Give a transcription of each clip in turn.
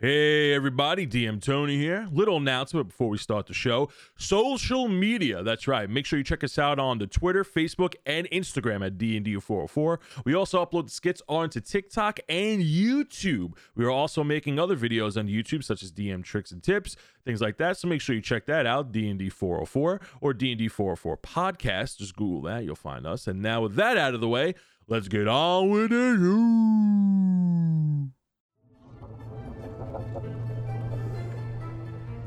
Hey everybody, DM Tony here. Little announcement before we start the show. Social media, that's right. Make sure you check us out on the Twitter, Facebook, and Instagram at DND404. We also upload the skits onto TikTok and YouTube. We are also making other videos on YouTube such as DM tricks and tips, things like that. So make sure you check that out, DND404 or DND404 podcast. Just Google that, you'll find us. And now with that out of the way, let's get on with it.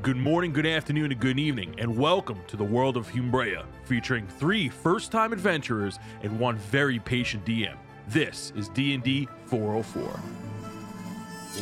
Good morning, good afternoon, and good evening, and welcome to the world of Humbrea, featuring three first-time adventurers and one very patient DM. This is D&D 404.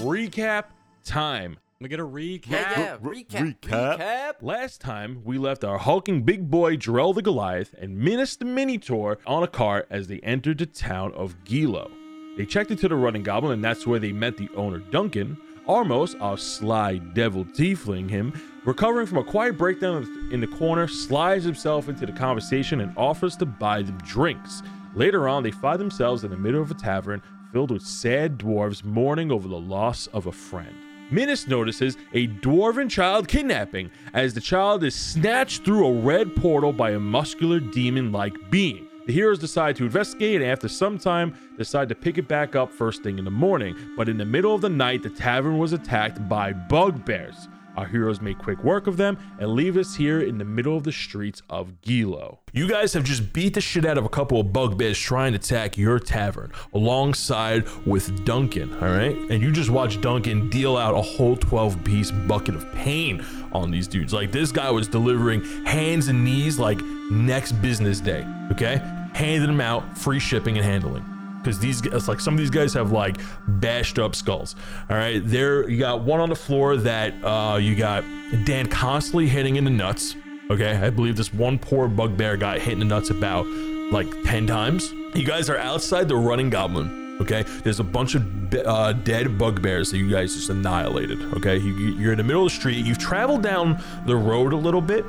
Recap time. We get a recap. Yeah, yeah. Recap. Recap. Last time, we left our hulking big boy Jarell the Goliath and Minas the Minotaur on a cart as they entered the town of Gilo. They checked into the running goblin, and that's where they met the owner Duncan, Armos, our sly devil tiefling him, recovering from a quiet breakdown in the corner, slides himself into the conversation and offers to buy them drinks. Later on, they find themselves in the middle of a tavern filled with sad dwarves mourning over the loss of a friend. Minas notices a dwarven child kidnapping as the child is snatched through a red portal by a muscular demon like being. The heroes decide to investigate and after some time decide to pick it back up first thing in the morning. But in the middle of the night, the tavern was attacked by bugbears. Our heroes make quick work of them and leave us here in the middle of the streets of Gilo. You guys have just beat the shit out of a couple of bugbears trying to attack your tavern alongside with Duncan, all right? And you just watch Duncan deal out a whole 12 piece bucket of pain on these dudes. Like this guy was delivering hands and knees like next business day, okay? Handing them out, free shipping and handling because these guys like some of these guys have like bashed up skulls all right there you got one on the floor that uh you got dan constantly hitting in the nuts okay? I believe this one poor bugbear got hit in the nuts about like 10 times. You guys are outside the running goblin okay? There's a bunch of uh, dead bugbears that you guys just annihilated okay? You, you're in the middle of the street. You've traveled down the road a little bit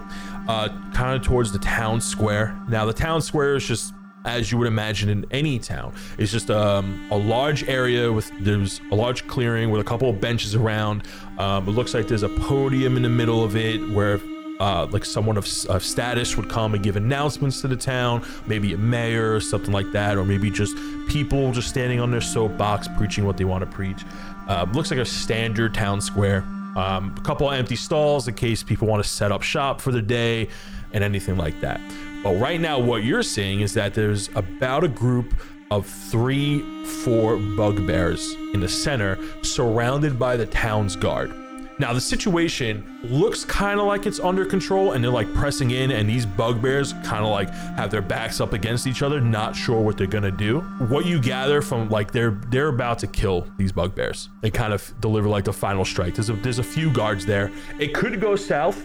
uh, kind of towards the town square. Now the town square is just as you would imagine in any town. It's just um, a large area with there's a large clearing with a couple of benches around. Um, it looks like there's a podium in the middle of it where uh, like someone of, of, status would come and give announcements to the town, maybe a mayor or something like that, or maybe just people just standing on their soapbox preaching what they want to preach. Uh, looks like a standard town square. Um, a couple empty stalls in case people want to set up shop for the day and anything like that. But right now, what you're seeing is that there's about a group of three, four bugbears in the center, surrounded by the town's guard. Now, the situation looks kind of like it's under control, and they're like pressing in, and these bugbears kind of like have their backs up against each other, not sure what they're gonna do. What you gather from like they're they're about to kill these bugbears. They kind of deliver like the final strike. There's a, there's a few guards there. It could go south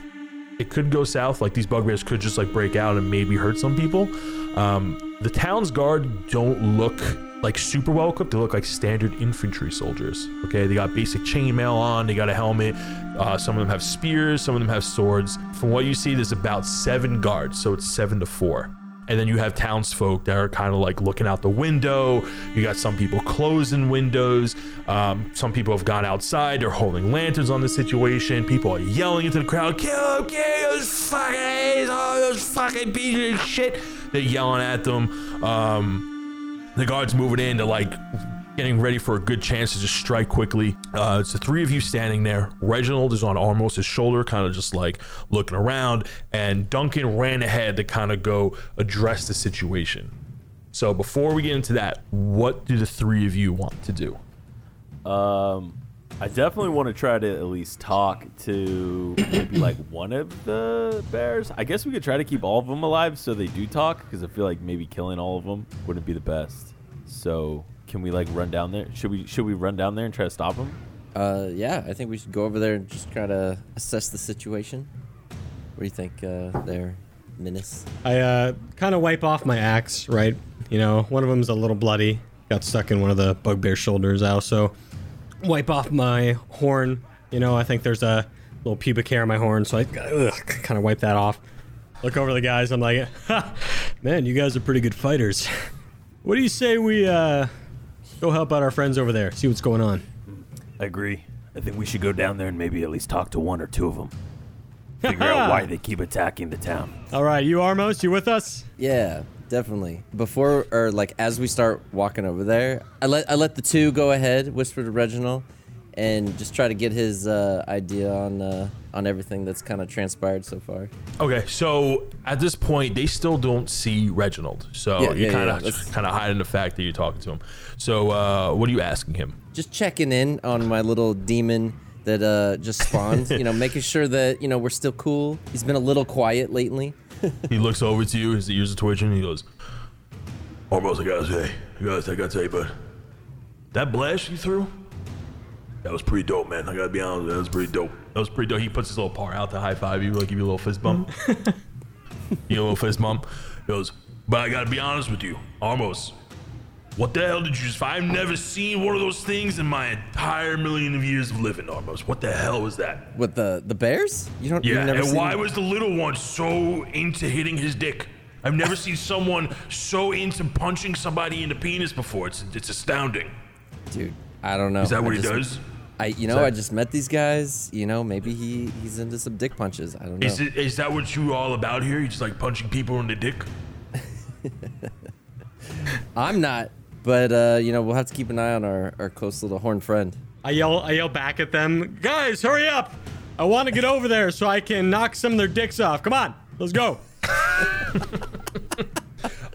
it could go south. Like these bugbears could just like break out and maybe hurt some people. Um, the town's guard don't look like super well equipped. They look like standard infantry soldiers. Okay, they got basic chainmail on. They got a helmet. Uh, some of them have spears. Some of them have swords. From what you see, there's about seven guards, so it's seven to four and then you have townsfolk that are kind of like looking out the window. You got some people closing windows. Um, some people have gone outside. They're holding lanterns on the situation. People are yelling into the crowd, "Kill him! Kill those fucking oh, those fucking pieces of shit!" They're yelling at them. Um, the guards moving in to like getting ready for a good chance to just strike quickly. Uh, it's the three of you standing there. Reginald is on Armos' shoulder, kind of just like looking around, and Duncan ran ahead to kind of go address the situation. So before we get into that, what do the three of you want to do? Um, I definitely want to try to at least talk to maybe like one of the bears. I guess we could try to keep all of them alive so they do talk, because I feel like maybe killing all of them wouldn't be the best. So can we like run down there? Should we should we run down there and try to stop him? Uh, yeah, I think we should go over there and just try to assess the situation. What do you think uh, there, Minas? I uh, kind of wipe off my axe, right? You know, one of them's a little bloody, got stuck in one of the bugbear shoulders. I also wipe off my horn. You know, I think there's a little pubic hair on my horn, so I kind of wipe that off. Look over the guys. I'm like, man, you guys are pretty good fighters. what do you say we uh, Go help out our friends over there. See what's going on. I agree. I think we should go down there and maybe at least talk to one or two of them. Figure out why they keep attacking the town. All right, you Armos, you with us? Yeah, definitely. Before or like as we start walking over there, I let I let the two go ahead, whisper to Reginald, and just try to get his uh, idea on uh, on everything that's kind of transpired so far. Okay, so at this point, they still don't see Reginald. So Yeah, you yeah, kind of kind of hiding the fact that you're talking to him. So uh, what are you asking him? Just checking in on my little demon that uh, just spawned. you know, making sure that you know we're still cool. He's been a little quiet lately. He looks over to you, his ears are twitching, and he goes, Armos, I gotta say, I gotta, I gotta say, but that blast you threw, that was pretty dope, man. I gotta be honest, that was pretty dope. That was pretty dope. He puts his little paw out to high five you, like give you a little fist bump. you know, a little fist bump. He goes, but I gotta be honest with you, Armos. What the hell did you just find? I've never seen one of those things in my entire million of years of living, Armos. What the hell was that? With the the bears? You don't. Yeah, never and seen why was the little one so into hitting his dick? I've never seen someone so into punching somebody in the penis before. It's it's astounding. dude? I don't know. Is that I what he just- does? I you know that- I just met these guys. You know maybe he he's into some dick punches. I don't know. Is it is that what you all about here? You just like punching people in the dick? I'm not, but uh, you know we'll have to keep an eye on our, our close little horn friend. I yell, I yell back at them, guys, hurry up! I want to get over there so I can knock some of their dicks off. Come on, let's go.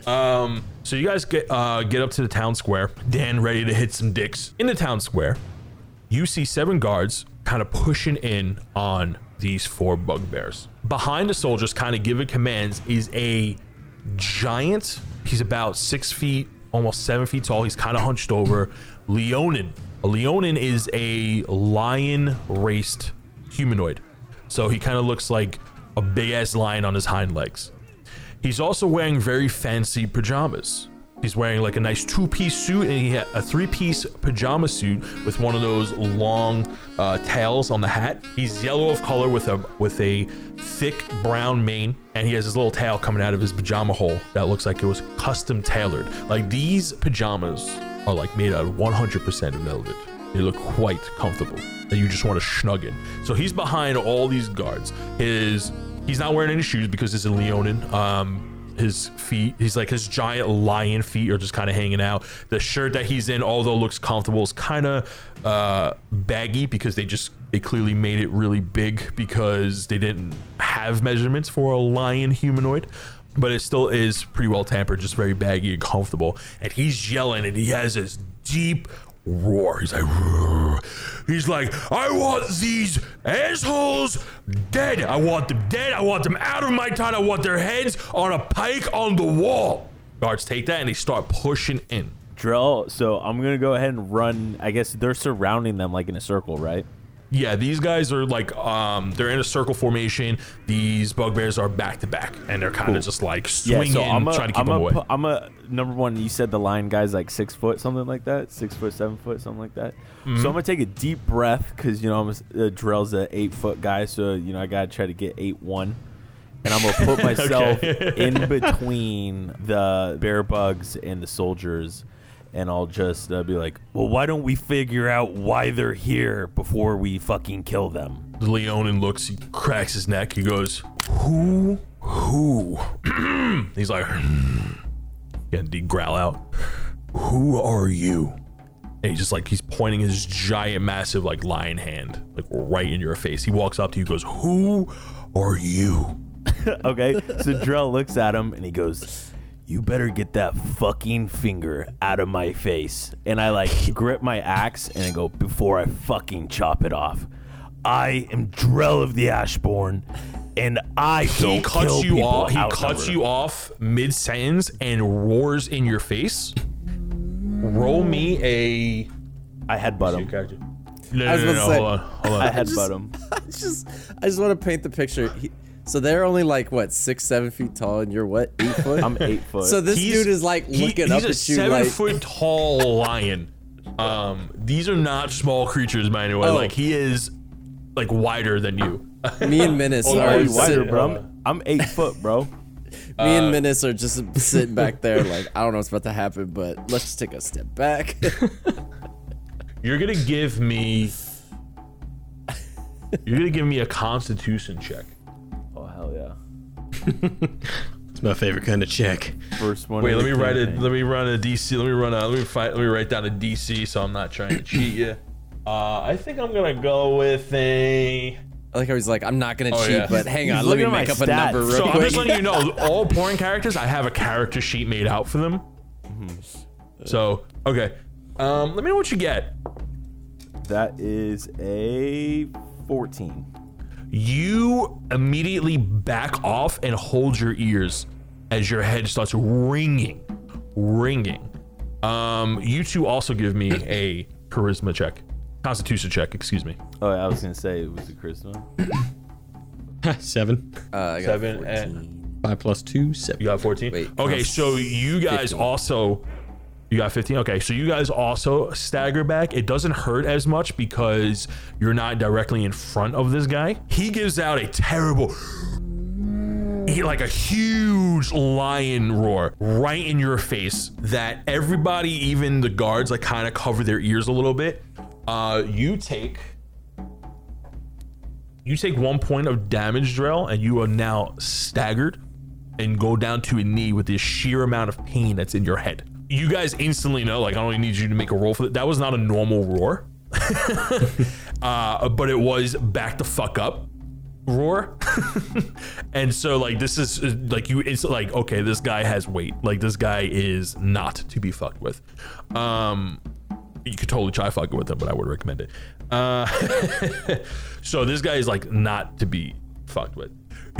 Um, so you guys get uh, get up to the town square. Dan ready to hit some dicks in the town square. You see seven guards kind of pushing in on these four bugbears. Behind the soldiers, kind of giving commands, is a giant. He's about six feet, almost seven feet tall. He's kind of hunched over. Leonin. A Leonin is a lion raced humanoid. So he kind of looks like a big ass lion on his hind legs. He's also wearing very fancy pajamas. He's wearing like a nice two-piece suit, and he had a three-piece pajama suit with one of those long uh, tails on the hat. He's yellow of color with a with a thick brown mane, and he has his little tail coming out of his pajama hole that looks like it was custom tailored. Like these pajamas are like made out of 100% velvet. They look quite comfortable, and you just want to snug in. So he's behind all these guards. His he's not wearing any shoes because it's a Leonin. Um, his feet, he's like his giant lion feet are just kind of hanging out. The shirt that he's in, although looks comfortable, is kind of uh, baggy because they just they clearly made it really big because they didn't have measurements for a lion humanoid. But it still is pretty well tampered, just very baggy and comfortable. And he's yelling, and he has this deep roar. He's like, "Roar." he's like, I want these assholes dead. I want them dead. I want them out of my town. I want their heads on a pike on the wall. Guards take that and they start pushing in. Drill. so I'm gonna go ahead and run. I guess they're surrounding them like in a circle, right? Yeah, these guys are like, um, they're in a circle formation. These bugbears are back to back, and they're kind of just like swinging, I'm a, trying to keep I'm them a, away. pu- I'm a number one. You said the line guy's like six foot, something like that, six foot, seven foot, something like that. Mm-hmm. So I'm gonna take a deep breath because you know I'm a, uh, Drell's a eight foot guy, so you know I gotta try to get eight one, and I'm gonna put myself in between the bear bugs and the soldiers. And I'll just uh, be like, well, why don't we figure out why they're here before we fucking kill them? The Leonin looks, he cracks his neck. He goes, Who? Who? He's like, yeah, he growl out, Who are you? And he's just like, he's pointing his giant, massive, like lion hand, like right in your face. He walks up to you, goes, Who are you? okay, so Drell looks at him and he goes, "You better get that fucking finger out of my face." And I like grip my axe and I go, "Before I fucking chop it off, I am Drell of the Ashborn, and I He don't cuts kill you people off. He outnumbered." cuts you off mid sentence and roars in your face. Roll me a. I headbutt him. No, I was no, no, about no, to say- hold on, hold on. I headbutt him. I just I just want to paint the picture. He, so they're only like what six, seven feet tall, and you're what eight foot? I'm eight foot. So this He's- dude is like looking he's up a at you seven like foot tall lion. Um, these are not small creatures by any way. Oh. Like he is like wider than you. me and Menace Oh, are are wider, bro. I'm, I'm eight foot, bro. me Uh, and Menace are just sitting back there like I don't know what's about to happen, but let's just take a step back. You're gonna give me You're gonna give me a Constitution check. Hell yeah! It's my favorite kind of check. First one. Wait, let me write it. Let me run a DC. Let me run a. Let me fight. Let me write down a DC, so I'm not trying to cheat you. Uh, I think I'm gonna go with a. I like how he's like, I'm not gonna Oh, cheat, yeah. but hang He's on, let me looking make my up a number real So I'm just letting you know, all porn characters, I have a character sheet made out for them. So okay, um, let me know what you get. That is a 14. You immediately back off and hold your ears as your head starts ringing, ringing. Um, you two also give me a charisma check, constitution check. Excuse me. Oh, I was gonna say it was the charisma. Seven. Uh, I got Seven 14. and Five plus two, seven. you got 14. Wait, okay, so you guys 15. also. You got 15? Okay, so you guys also stagger back. It doesn't hurt as much because you're not directly in front of this guy. He gives out a terrible, he, like a huge lion roar right in your face that everybody, even the guards, like kind of cover their ears a little bit. Uh, you take. You take one point of damage, Drell, and you are now staggered and go down to a knee with this sheer amount of pain that's in your head. You guys instantly know, like, I even need you to make a roll for that. That was not a normal roar, uh, but it was back the fuck up roar. and so, like, this is like you, it's like, okay, this guy has weight. Like, this guy is not to be fucked with. Um, you could totally try fucking with him, but I would recommend it. Uh, so this guy is like not to be fucked with.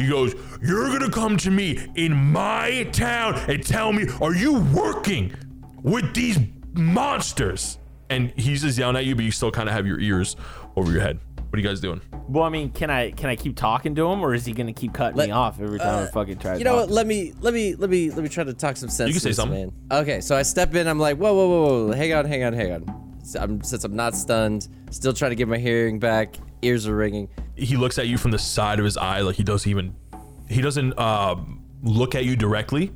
He goes, You're gonna come to me in my town and tell me, Are you working with these monsters? And he's just yelling at you, but you still kind of have your ears over your head. What are you guys doing? Well, I mean, can I can I keep talking to him, or is he gonna keep cutting Let- me off every time I uh, fucking try? You know what? to him? Let me let me let me let me try to talk some sense. You can say this something. Man. Okay, so I step in. I'm like, whoa, whoa, whoa, whoa, hang on, hang on, hang on. So I'm, since I'm not stunned, still trying to get my hearing back. Ears are ringing. He looks at you from the side of his eye, like he doesn't even, he doesn't um, look at you directly,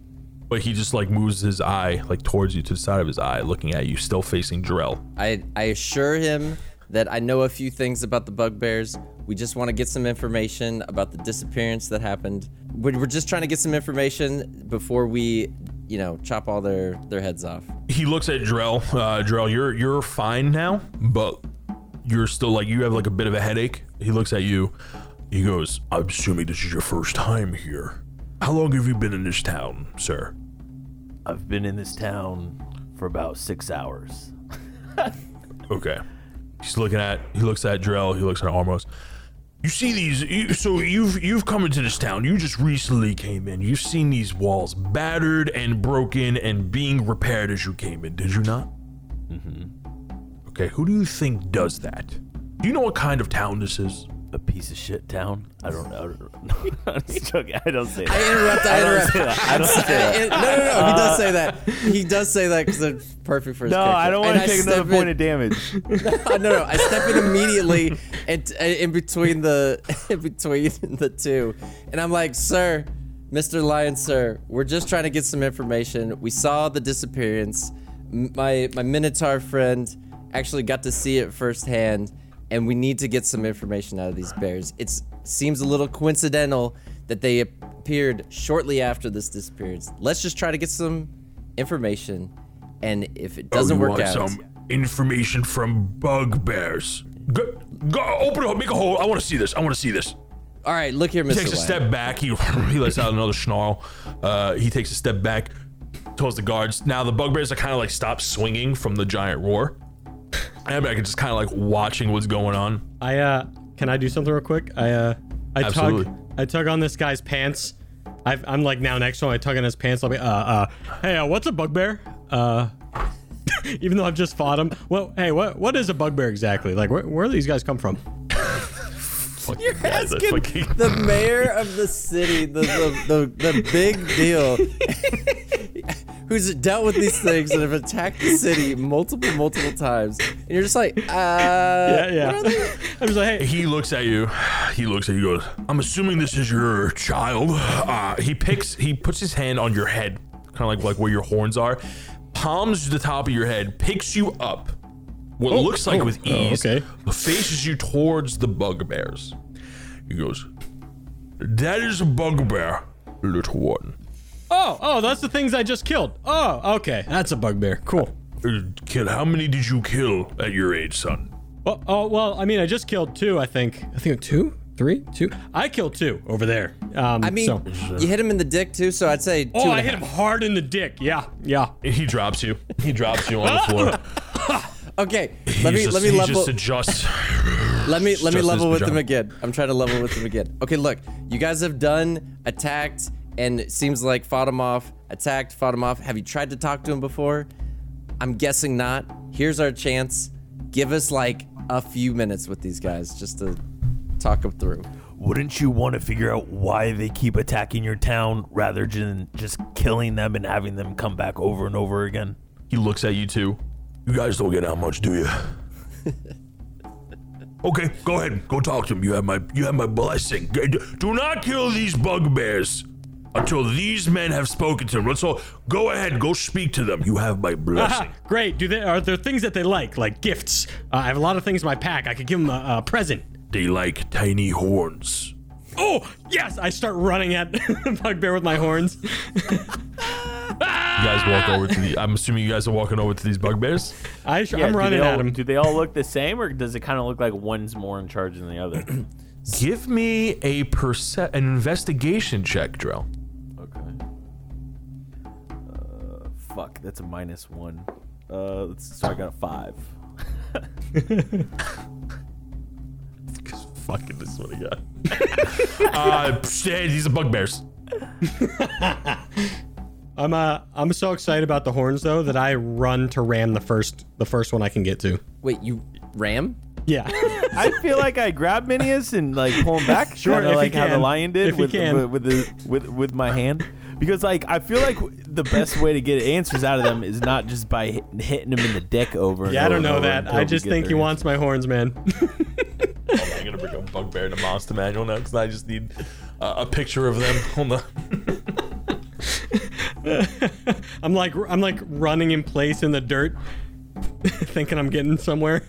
but he just like moves his eye like towards you to the side of his eye, looking at you, still facing Jarell. I I assure him that I know a few things about the bugbears. We just want to get some information about the disappearance that happened. We're, we're just trying to get some information before we, you know, chop all their their heads off. he looks at Drell. Uh, Drell, you're you're fine now, but you're still like you have like a bit of a headache. He looks at you. He goes, "I'm assuming this is your first time here. How long have you been in this town, sir?" I've been in this town for about six hours. Okay. He's looking at. He looks at Drell. He looks at Armos. You see these? You, so you've you've come into this town. You just recently came in. You've seen these walls battered and broken and being repaired as you came in. Did you not? Mm-hmm. Okay. Who do you think does that? Do you know what kind of town this is? A piece of shit town. I don't know. I'm just joking. I don't say I interrupt. I don't interrupt. say that. I don't say that. I- no, no, no. He does uh, say that. He does say that because it's perfect for his No, character. I don't want to take another step point of damage. no, no, I step in immediately and in between the in between the two, and I'm like, "Sir, Mr. Lion, sir, we're just trying to get some information. We saw the disappearance. My my Minotaur friend actually got to see it firsthand, and we need to get some information out of these bears. It seems a little coincidental that they appeared shortly after this disappearance. Let's just try to get some information." And if it doesn't Oh, work want out, some information from bugbears. Go, go, open it up, make a hole. I want to see this. I want to see this. all right, look here, Mr. He takes a step back. He he lets out another snarl. Uh, he takes a step back towards the guards. Now the bugbears are kind of like stop swinging from the giant roar. I'm back and just kind of like watching what's going on. I uh, can I do something real quick? I uh, I Absolutely. tug, I tug on this guy's pants. I've, I'm like now next to him. I tug on his pants. I'll be uh, uh, hey, uh, what's a bugbear? Uh, even though I've just fought him. Well, hey, what what is a bugbear exactly? Like, where, where do these guys come from? You're asking the mayor of the city, the the, the, the big deal, who's dealt with these things and have attacked the city multiple, multiple times. And you're just like, uh, Yeah, yeah. what are they- I'm just like, hey, He looks at you. He looks at you. Goes. I'm assuming this is your child. Uh, he picks. He puts his hand on your head, kind of like like where your horns are. Palms the top of your head. Picks you up, what Oh, looks like oh, with oh, ease, okay. faces you towards the bugbears. He goes, That is a bugbear, little one. Oh, oh, that's the things I just killed. Oh, okay. That's a bugbear. Cool. Uh, Kid, how many did you kill at your age, son? Well, oh, well, I mean, I just killed two, I think. I think two? Three? Two? I killed two over there. Um, I mean, so- you hit him in the dick too, so I'd say two oh, and I a hit him half. hard in the dick. Yeah, yeah. He drops you. He drops you on the floor. Okay, let me just, let me he level just adjusts. let me let me just level with him pajama. again. I'm trying to level with him again. Okay, look, you guys have done attacked and it seems like fought him off, attacked, fought him off. Have you tried to talk to him before? I'm guessing not. Here's our chance. Give us like a few minutes with these guys just to talk them through. Wouldn't you want to figure out why they keep attacking your town rather than just killing them and having them come back over and over again? He looks at you too. You guys don't get out much, do you? okay, go ahead. Go talk to him. You have my you have my blessing. Do not kill these bugbears until these men have spoken to them. Let's all go ahead. Go speak to them. You have my blessing. Aha, great. Do they are there things that they like, like gifts? Uh, I have a lot of things in my pack. I could give them a, a present. they like tiny horns. Oh yes! I start running at the bugbear with my horns. You guys walk over to the. I'm assuming you guys are walking over to these bugbears. I sh- Yeah, I'm running they at them. Do they all look the same, or does it kind of look like one's more in charge than the other? Give me a perce- an investigation check, Drell. Fuck, that's a minus one. Uh, let's, so I got a five. Because Fucking this one again. uh, psh, these are bugbears. I'm uh I'm so excited about the horns though that I run to ram the first the first one I can get to. Wait, you ram? Yeah. I feel like I grab Minius and like pull him back, Sure, kinda if you like how the lion did If with, can. with with the with with my hand. Because like I feel like the best way to get answers out of them is not just by hit, hitting them in the dick over. and yeah, I don't know that. I just think he their wants my horns, man. I'm gonna bring a bugbear to monster manual now because I just need uh, a picture of them. Hold on. I'm like I'm like running in place in the dirt, thinking I'm getting somewhere.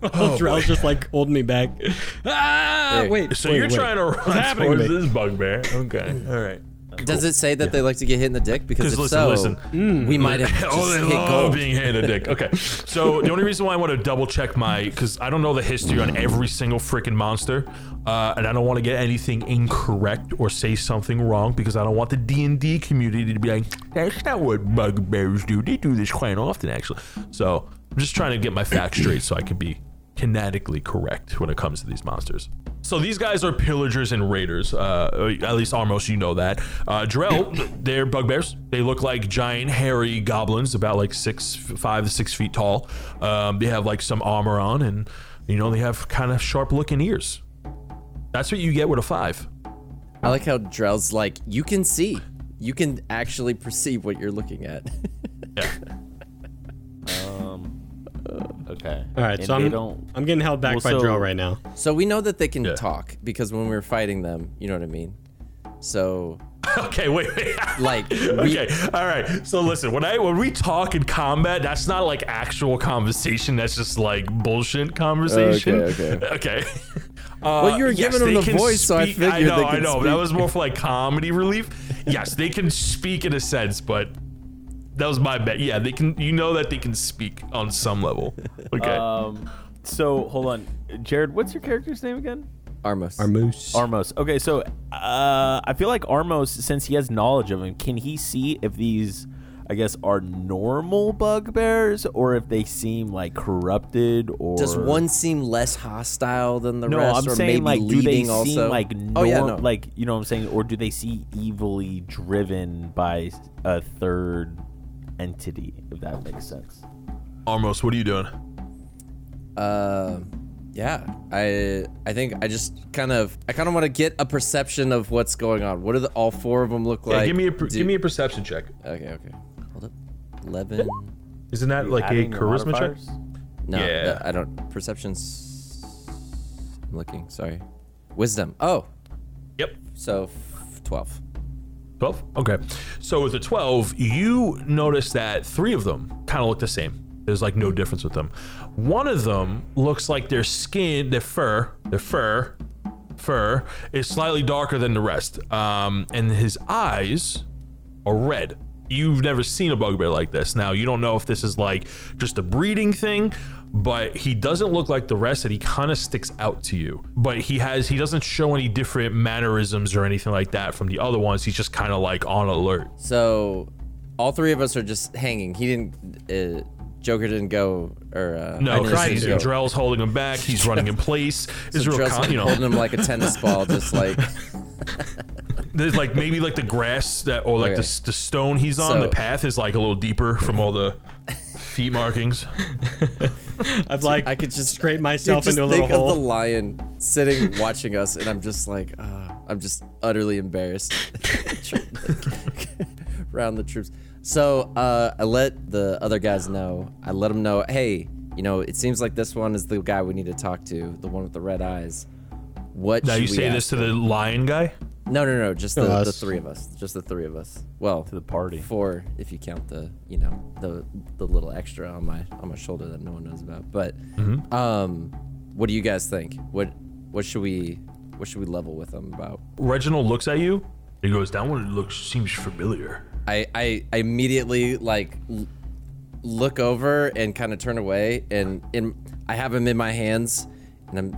While Drell's just like holding me back. Ah, Hey. wait. So wait, you're wait. trying to What's run happening to towards this bugbear. Okay. All right. Does it say that they like to get hit in the dick? Because if listen, so, listen. we might have just oh, they hit love gold. being hit in the dick. Okay. So the only reason why I want to double check my, because I don't know the history on every single freaking monster, uh, and I don't want to get anything incorrect or say something wrong because I don't want the D and D community to be like, that's not what bugbears do. They do this quite often, actually. So I'm just trying to get my facts straight so I can be kinetically correct when it comes to these monsters. So these guys are pillagers and raiders. Uh, at least Armos, you know that. Uh, Drell, they're bugbears. They look like giant, hairy goblins, about like six, five to six feet tall. Um, they have like some armor on, and you know they have kind of sharp-looking ears. That's what you get with a five. I like how Drell's like, you can see. You can actually perceive what you're looking at. Yeah. Okay. All right, And so they I'm don't. I'm getting held back Well, by so- Drell right now. so we know that they can Yeah. talk because when we were fighting them, you know what I mean? So, Okay, wait, wait. like, we, okay, all right. So listen, when I when we talk in combat, that's not like actual conversation. That's just like bullshit conversation. Okay, okay. okay. Uh, Well, you were giving them the can voice, so I speak- figured I know, they I could know. That speak. was more for like comedy relief. Yes, they can speak in a sense, but that was my bet. Yeah, they can. You know that they can speak on some level. Okay. Um. So hold on, Jared. What's your character's name again? Armos. Our moose. Armos. Okay, so uh, I feel like Armos, since he has knowledge of him, can he see if these, I guess, are normal bugbears or if they seem like corrupted or Does one seem less hostile than the No, rest, I'm or saying maybe like, do they leading seem also? like oh yeah, no. like you know what I'm saying, or do they see evilly driven by a third entity? If that makes sense. Armos, what are you doing? Uh, yeah, I I think I just kind of I kind of want to get a perception of what's going on. What do the, all four of them look Yeah, like? give me a per- Do- give me a perception check. Okay, okay. Hold up. Eleven. Isn't that like a Adding your charisma check? modifiers? No, Yeah. no, I don't. Perception's. I'm looking. Sorry. Wisdom. Oh, Yep. so f- twelve. 12? Okay. So with the 12, you notice that three of them kind of look the same. There's like no difference with them. One of them looks like their skin, their fur, their fur, fur is slightly darker than the rest. Um, and his eyes are red. You've never seen a bugbear like this. Now, you don't know if this is like just a breeding thing, but he doesn't look like the rest and he kind of sticks out to you. But he has he doesn't show any different mannerisms or anything like that from the other ones. He's just kind of like on alert. So, all three of us are just hanging. He didn't. Uh, Joker didn't go, or uh, No, didn't see because him go. Drell's holding him back. He's running in place. So real, Drell's con- you know, holding him like a tennis ball, just like there's like maybe like the grass that or like Okay. the, the stone he's on. So- the path is like a little deeper from all the feet markings. I've like I could just scrape myself just into a little think hole. of the lion sitting watching us, and I'm just like, uh, I'm just utterly embarrassed. Trying to Around the troops. So uh, I let the other guys know. I let them know, hey, you know, it seems like this one is the guy we need to talk to, the one with the red eyes. What Now should you we say ask this to him? the lion guy. No, no, no, just the, the three of us. Just the three of us. Well, To the party. four if you count the, you know, the the little extra on my on my shoulder that no one knows about. But Mm-hmm. um what do you guys think? What what should we what should we level with them about? Reginald looks at you. He goes, "That one looks seems familiar." I I, I immediately like l- look over and kind of turn away and in I have him in my hands and I'm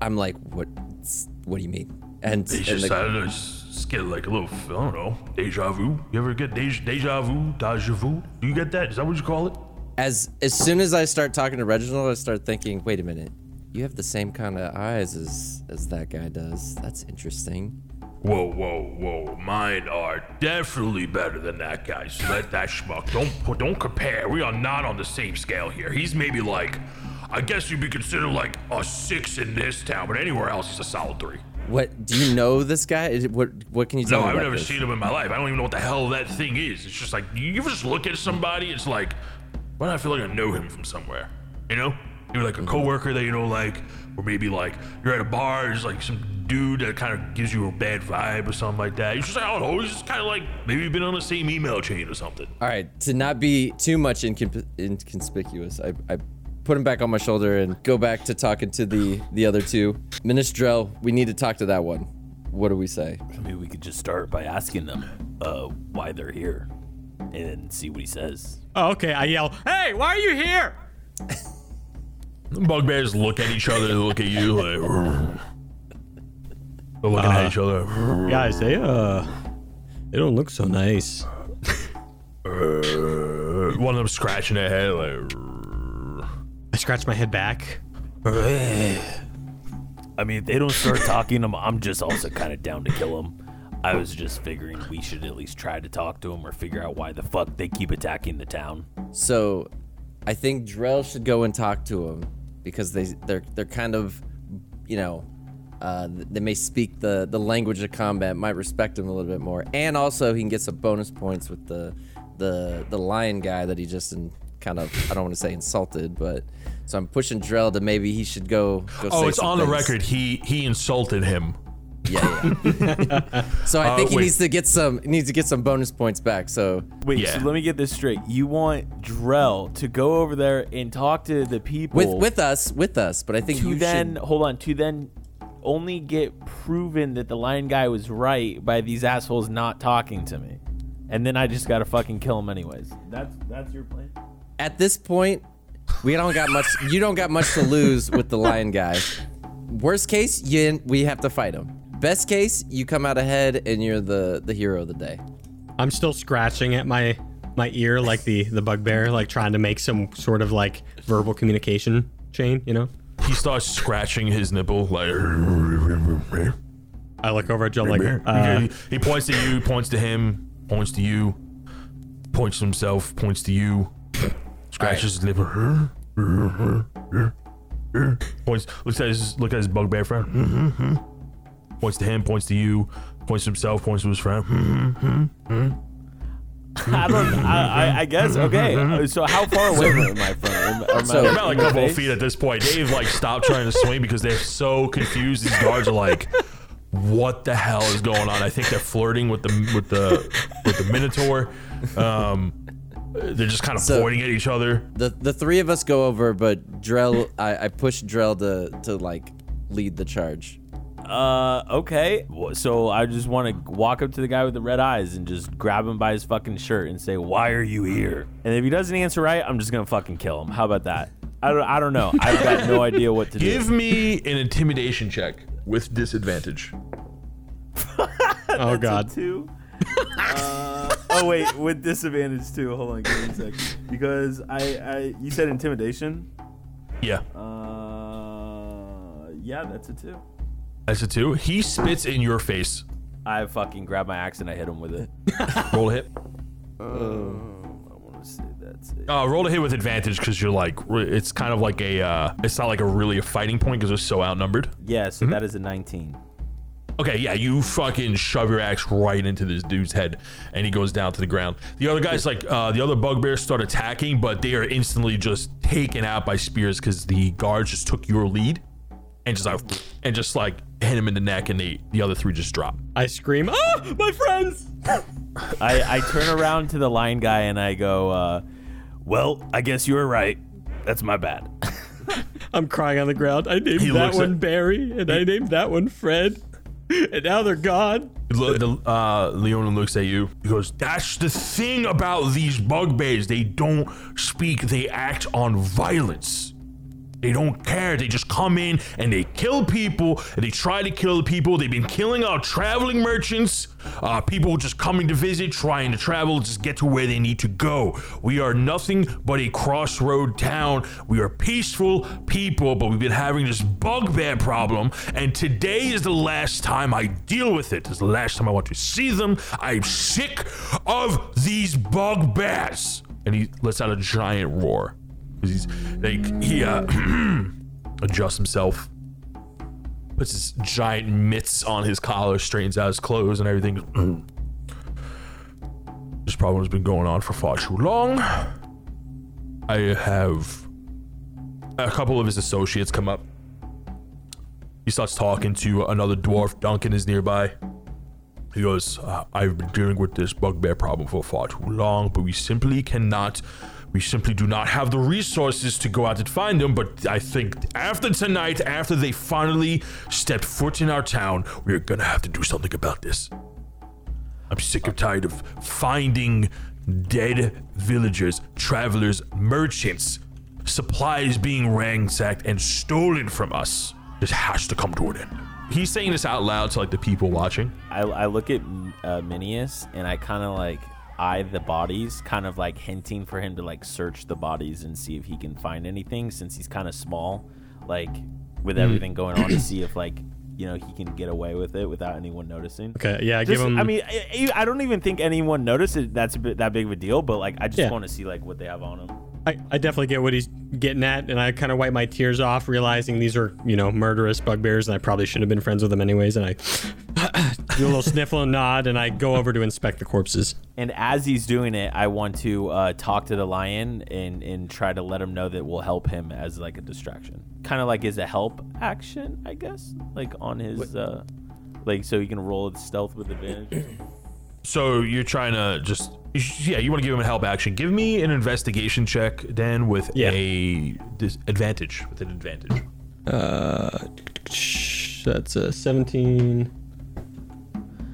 I'm like what what do you mean? And, It's and just, the- I don't know, just get like a little, I don't know, deja vu. You ever get deja, deja vu, deja vu? Do you get that? Is that what you call it? as as soon as I start talking to Reginald, I start thinking, wait a minute, you have the same kind of eyes as as that guy does. That's interesting. Whoa, whoa, whoa! Mine are definitely better than that guy's. Let that schmuck. Don't put, don't compare. We are not on the same scale here. He's maybe like, I guess you'd be considered like a six in this town, but anywhere else he's a solid three. What do you know this guy? Is it, what what can you tell No, me I've about never this? seen him in my life. I don't even know what the hell that thing is. It's just like you ever just look at somebody. It's like, why do I feel like I know him from somewhere? You know, you're like a coworker that you know, like, or maybe like you're at a bar. There's like some dude that kind of gives you a bad vibe or something like that. You're just like, I don't know. He's just kind of like maybe you've been on the same email chain or something. All right, to not be too much incon- inconspicuous, I, I put him back on my shoulder and go back to talking to the the other two. Ministrel, we need to talk to that one. What do we say? Maybe we could just start by asking them uh, why they're here and see what he says. oh, okay. I yell, "Hey, why are you here?" The bugbears look at each other, look at you like. They're looking at each other. Guys, they uh, they don't look so nice. Uh, one of them scratching their head like. I scratch my head back. I mean, if they don't start talking, I'm, I'm just also kind of down to kill them. I was just figuring we should at least try to talk to them or figure out why the fuck they keep attacking the town. So, I think Drell should go and talk to him because they they're they're kind of, you know, uh, they may speak the the language of combat, might respect him a little bit more, and also he can get some bonus points with the the the lion guy that he just in, kind of I don't want to say insulted, but so I'm pushing Drell to maybe he should go. go Oh, say it's some on the record. He he insulted him. Yeah, yeah. so I Uh, think he wait. needs to get some he needs to get some bonus points back. So Wait, Yeah. so let me get this straight. You want Drell to go over there and talk to the people with with us with us, but I think to you then should. hold on to then only get proven that the lion guy was right by these assholes not talking to me, and then I just gotta fucking kill him anyways. That's that's your plan. at this point, we don't got much. You don't got much to lose with the lion guy. Worst case, you we have to fight him. Best case, you come out ahead and you're the the hero of the day. I'm still scratching at my my ear like the the bugbear, like trying to make some sort of like verbal communication chain. You know. He starts scratching his nipple like. I look over at Joe like, uh, he, he points to you, points to him, points to you, points to himself, points to you, scratches his nipple. Points, looks at his, look at his bugbear friend. Points to him, points to you, points to himself, points to his friend. I don't. I, I, guess okay. So how far away from? Am so, they're about like a couple of feet at this point. They've like stopped trying to swing because they're so confused. These guards are like, "What the hell is going on?" I think they're flirting with the with the with the Minotaur. Um, They're just kind of So- pointing at each other. The the three of us go over, but Drell, I, I push Drell to to like lead the charge. Uh, okay. So I just want to walk up to the guy with the red eyes and just grab him by his fucking shirt and say, "Why are you here?" And if he doesn't answer right, I'm just gonna fucking kill him. How about that? I don't. I don't know. I've got no idea what to do. Give me an intimidation check with disadvantage. Oh God. Two. Uh, oh wait, with disadvantage too. Hold on, give me a sec. Because I, I, you said intimidation. Yeah, Uh, yeah, that's a two. that's a two. He spits in your face. I fucking grab my axe and I hit him with it. Roll a hit. Um, I want to say that's it. Uh, roll a hit with advantage because you're like, it's kind of like a, uh, it's not like a really a fighting point because they're so outnumbered. Yeah, so that is a 19. Okay, yeah, you fucking shove your axe right into this dude's head, and he goes down to the ground. The other guys, like uh, the other bugbears, start attacking, but they are instantly just taken out by spears because the guards just took your lead, and just like, and just like hit him in the neck, and they the other three just drop. I scream, ah, my friends! I, I turn around to the lion guy and I go, uh, well, I guess you were right. That's my bad. I'm crying on the ground. I named He that looks one at- Barry, and I named that one Fred. And now they're gone. The- uh, Leonin looks at you. He goes, "That's the thing about these bugbears. They don't speak. They act on violence. They don't care. They just come in and they kill people. They try to kill people. They've been killing our traveling merchants. Uh, people just coming to visit, trying to travel, just get to where they need to go. We are nothing but a crossroad town. We are peaceful people, but we've been having this bugbear problem. And today is the last time I deal with it. This is the last time I want to see them. I'm sick of these bugbears. And he lets out a giant roar. 'Cause he's like he uh adjusts himself, puts his giant mitts on his collar, straightens out his clothes and everything. this problem has been going on for far too long. I have a couple of his associates come up. He starts talking to another dwarf. Duncan is nearby. He goes, I've been dealing with this bugbear problem for far too long, but we simply cannot, we simply do not have the resources to go out and find them. But I think after tonight, after they finally stepped foot in our town, we're gonna have to do something about this. I'm sick and tired of finding dead villagers, travelers, merchants, supplies being ransacked and stolen from us. This has to come to an end. He's saying this out loud to like the people watching. I, I look at uh, Minius and I kind of like eye the bodies, kind of like hinting for him to like search the bodies and see if he can find anything since he's kind of small, like with hmm. everything going on to see if like you know he can get away with it without anyone noticing. Okay, yeah, Just- give him. I mean, I, I don't even think anyone noticed it. That's a bit, that big of a deal, but like, I just Yeah. want to see like what they have on them. I, I definitely get what he's getting at, and I kind of wipe my tears off, realizing these are, you know, murderous bugbears, and I probably shouldn't have been friends with them anyways. And I do a little sniffle and nod, and I go over to inspect the corpses. And as he's doing it, I want to uh, talk to the lion and and try to let him know that we'll help him as like a distraction, kind of like as a help action, I guess, like on his, uh, like so he can roll his stealth with advantage. So you're trying to just yeah, you want to give him a help action. Give me an investigation check, Dan, with Yeah. a disadvantage. With an advantage. Uh, that's a 17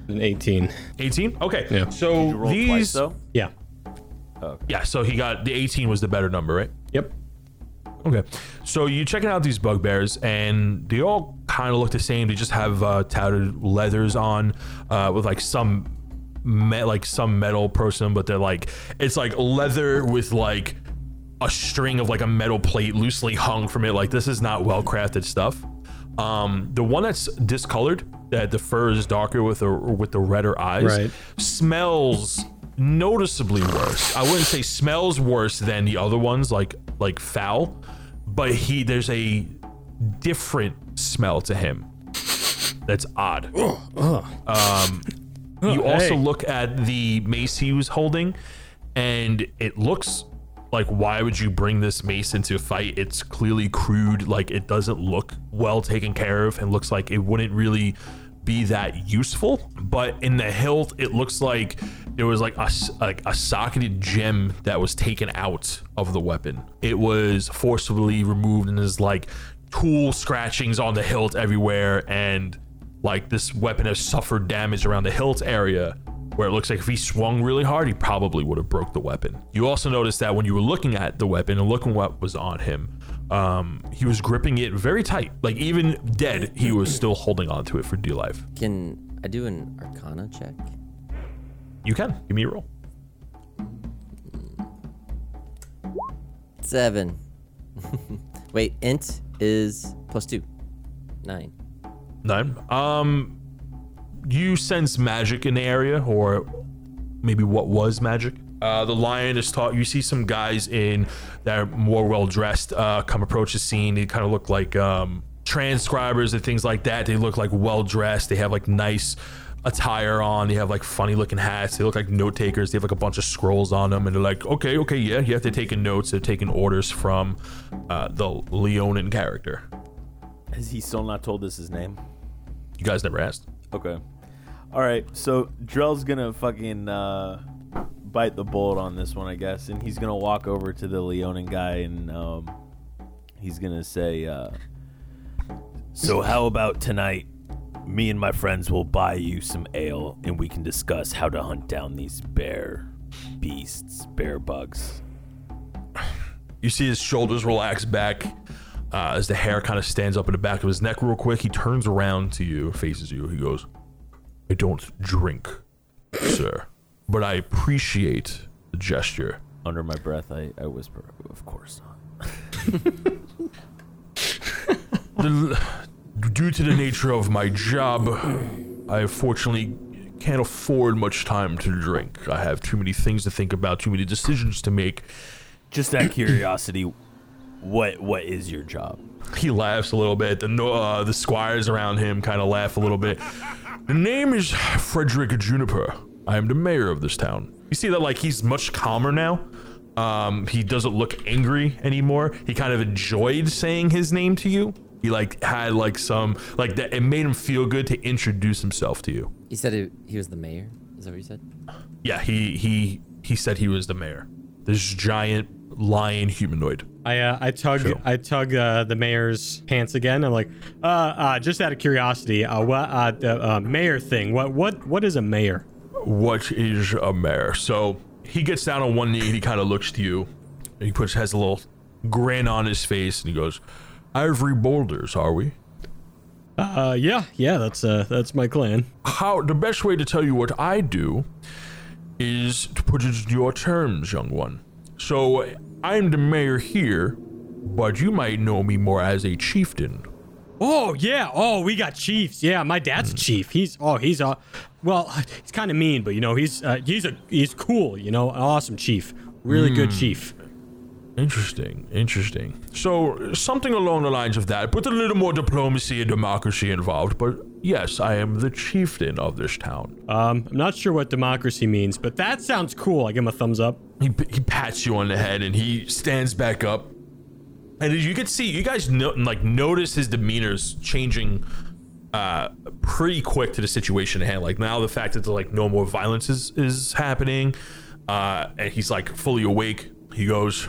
and 18. 18. Okay. Yeah. So You roll these. twice though. Yeah. Yeah. So he got the 18 was the better number, right? Yep. Okay. So you're checking out these bugbears, and they all kind of look the same. They just have uh, tattered leathers on, uh, with like some, me- like some metal person, but they're like it's like leather with like a string of like a metal plate loosely hung from it. Like this is not well crafted stuff. Um, the one that's discolored, that the fur is darker with the with the redder eyes, Right. smells noticeably worse. I wouldn't say smells worse than the other ones, like like foul, but he there's a different smell to him that's odd. Um, Oh, you also look at the mace he was holding, and it looks like why would you bring this mace into a fight? It's clearly crude, like it doesn't look well taken care of, and looks like it wouldn't really be that useful, but in the hilt, it looks like there was like a like a socketed gem that was taken out of the weapon. It was forcibly removed, and there's like tool scratchings on the hilt everywhere, and like this weapon has suffered damage around the hilt area where it looks like if he swung really hard, he probably would have broke the weapon. You also noticed that when you were looking at the weapon and looking what was on him, um, he was gripping it very tight. Like even dead, he was still holding on to it for dear life. Can I do an Arcana check? You can give me a roll. Seven. Wait, int is plus two. Nine. Nine. Um, you sense magic in the area, or maybe what was magic. Uh, the lion is taught. You see some guys in that are more well dressed uh, come approach the scene. They kind of look like um, transcribers and things like that. They look like well dressed. They have like nice attire on. They have like funny looking hats. They look like note takers. They have like a bunch of scrolls on them, and they're like, okay, okay, yeah, yeah. They're taking notes. They're taking orders from uh, the Leonin character. Has he still not told us his name? You guys never asked. Okay. All right. So Drell's gonna fucking uh, bite the bullet on this one, I guess, and he's gonna walk over to the Leonin guy and um, he's gonna say, uh, So how about tonight? Me and my friends will buy you some ale, and we can discuss how to hunt down these bear beasts, bear bugs. You see his shoulders relax back uh, as the hair kind of stands up in the back of his neck real quick. He turns around to you, faces you. He goes, I don't drink, sir, but I appreciate the gesture. under my breath, I, I whisper, "Of course not." The, due to the nature of my job, I unfortunately can't afford much time to drink. I have too many things to think about, too many decisions to make. Just of curiosity, what what is your job? He laughs a little bit. The uh, the squires around him kind of laugh a little bit. The name is Frederick Juniper. I am the mayor of this town. You see that like he's much calmer now. Um, he doesn't look angry anymore. He kind of enjoyed saying his name to you. He like had like some like that. It made him feel good to introduce himself to you. He said he, he was the mayor. Is that what you said? Yeah, he he he said he was the mayor. This giant lion humanoid. I uh, I tug Sure. I tug uh, the mayor's pants again. I'm like, uh, uh, just out of curiosity, uh, what uh, the uh, mayor thing? What what what is a mayor? What is a mayor? So he gets down on one knee and he kind of looks to you. And he puts has a little grin on his face and he goes, "Ivory Boulders, are we?" Uh, yeah, yeah, that's uh, that's my clan. How the best way to tell you what I do is to put it in your terms, young one. So I'm the mayor here, but you might know me more as a chieftain. Oh yeah, oh we got chiefs. Yeah, my dad's a chief. He's oh he's uh, well he's kind of mean, but you know he's uh, he's a he's cool. You know, an awesome chief, really good chief. Interesting, interesting. So something along the lines of that, but a little more diplomacy and democracy involved. But yes, I am the chieftain of this town. Um, I'm not sure what democracy means, but that sounds cool. I give him a thumbs up. He, he pats you on the head and he stands back up. And as you can see, you guys no, like notice his demeanor's changing uh pretty quick to the situation at hand. Like now the fact that like no more violence is is happening, uh, and he's like fully awake. He goes,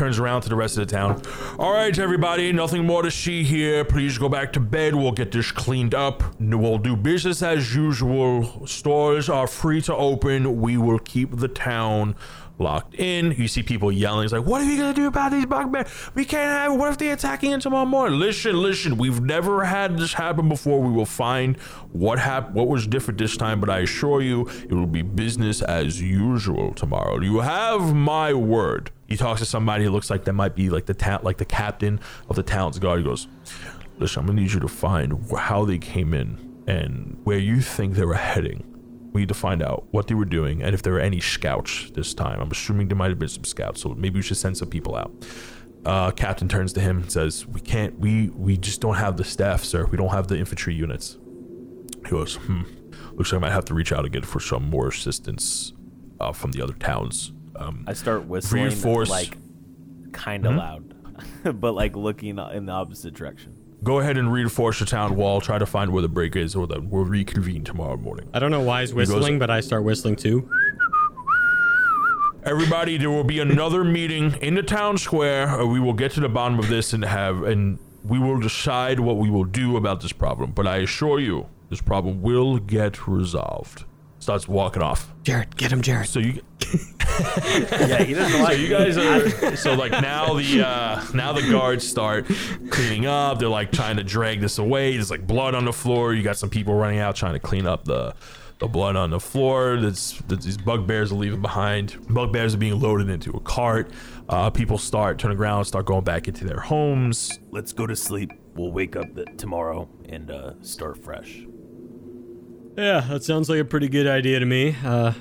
turns around to the rest of the town. All right, everybody, nothing more to see here. Please go back to bed. We'll get this cleaned up. We'll do business as usual. Stores are free to open. We will keep the town locked in. You see people yelling. It's like, what are we gonna do about these bugbears? We can't have. What if they attack again tomorrow morning? Listen, listen. We've never had this happen before. We will find what happened. What was different this time? But I assure you, it will be business as usual tomorrow. You have my word. He talks to somebody who looks like that might be like the ta- like the captain of the town's guard. He goes, "Listen, I'm gonna need you to find how they came in and where you think they were heading. We need to find out what they were doing and if there were any scouts this time. I'm assuming there might have been some scouts, so maybe we should send some people out." Uh, captain turns to him and says, "We can't. We we just don't have the staff, sir. We don't have the infantry units." He goes, "Hmm. Looks like I might have to reach out again for some more assistance uh, from the other towns." Um, I start whistling Reinforce- like kind of loud, but like looking in the opposite direction. Go ahead and reinforce the town wall. Try to find where the break is, or then we'll reconvene tomorrow morning. I don't know why he's goes- whistling, but I start whistling too. Everybody, there will be another meeting in the town square. Uh, we will get to the bottom of this and have, and we will decide what we will do about this problem. But I assure you, this problem will get resolved. Starts walking off. Jared, get him, Jared. So you, Yeah, he doesn't so like you guys are, so like now the uh, now the guards start cleaning up. They're like trying to drag this away. There's like blood on the floor. You got some people running out trying to clean up the the blood on the floor. That's that these bugbears are leaving behind. Bugbears are being loaded into a cart. Uh, people start turning around, start going back into their homes. Let's go to sleep. We'll wake up the, tomorrow and uh, start fresh. Yeah, that sounds like a pretty good idea to me. Uh,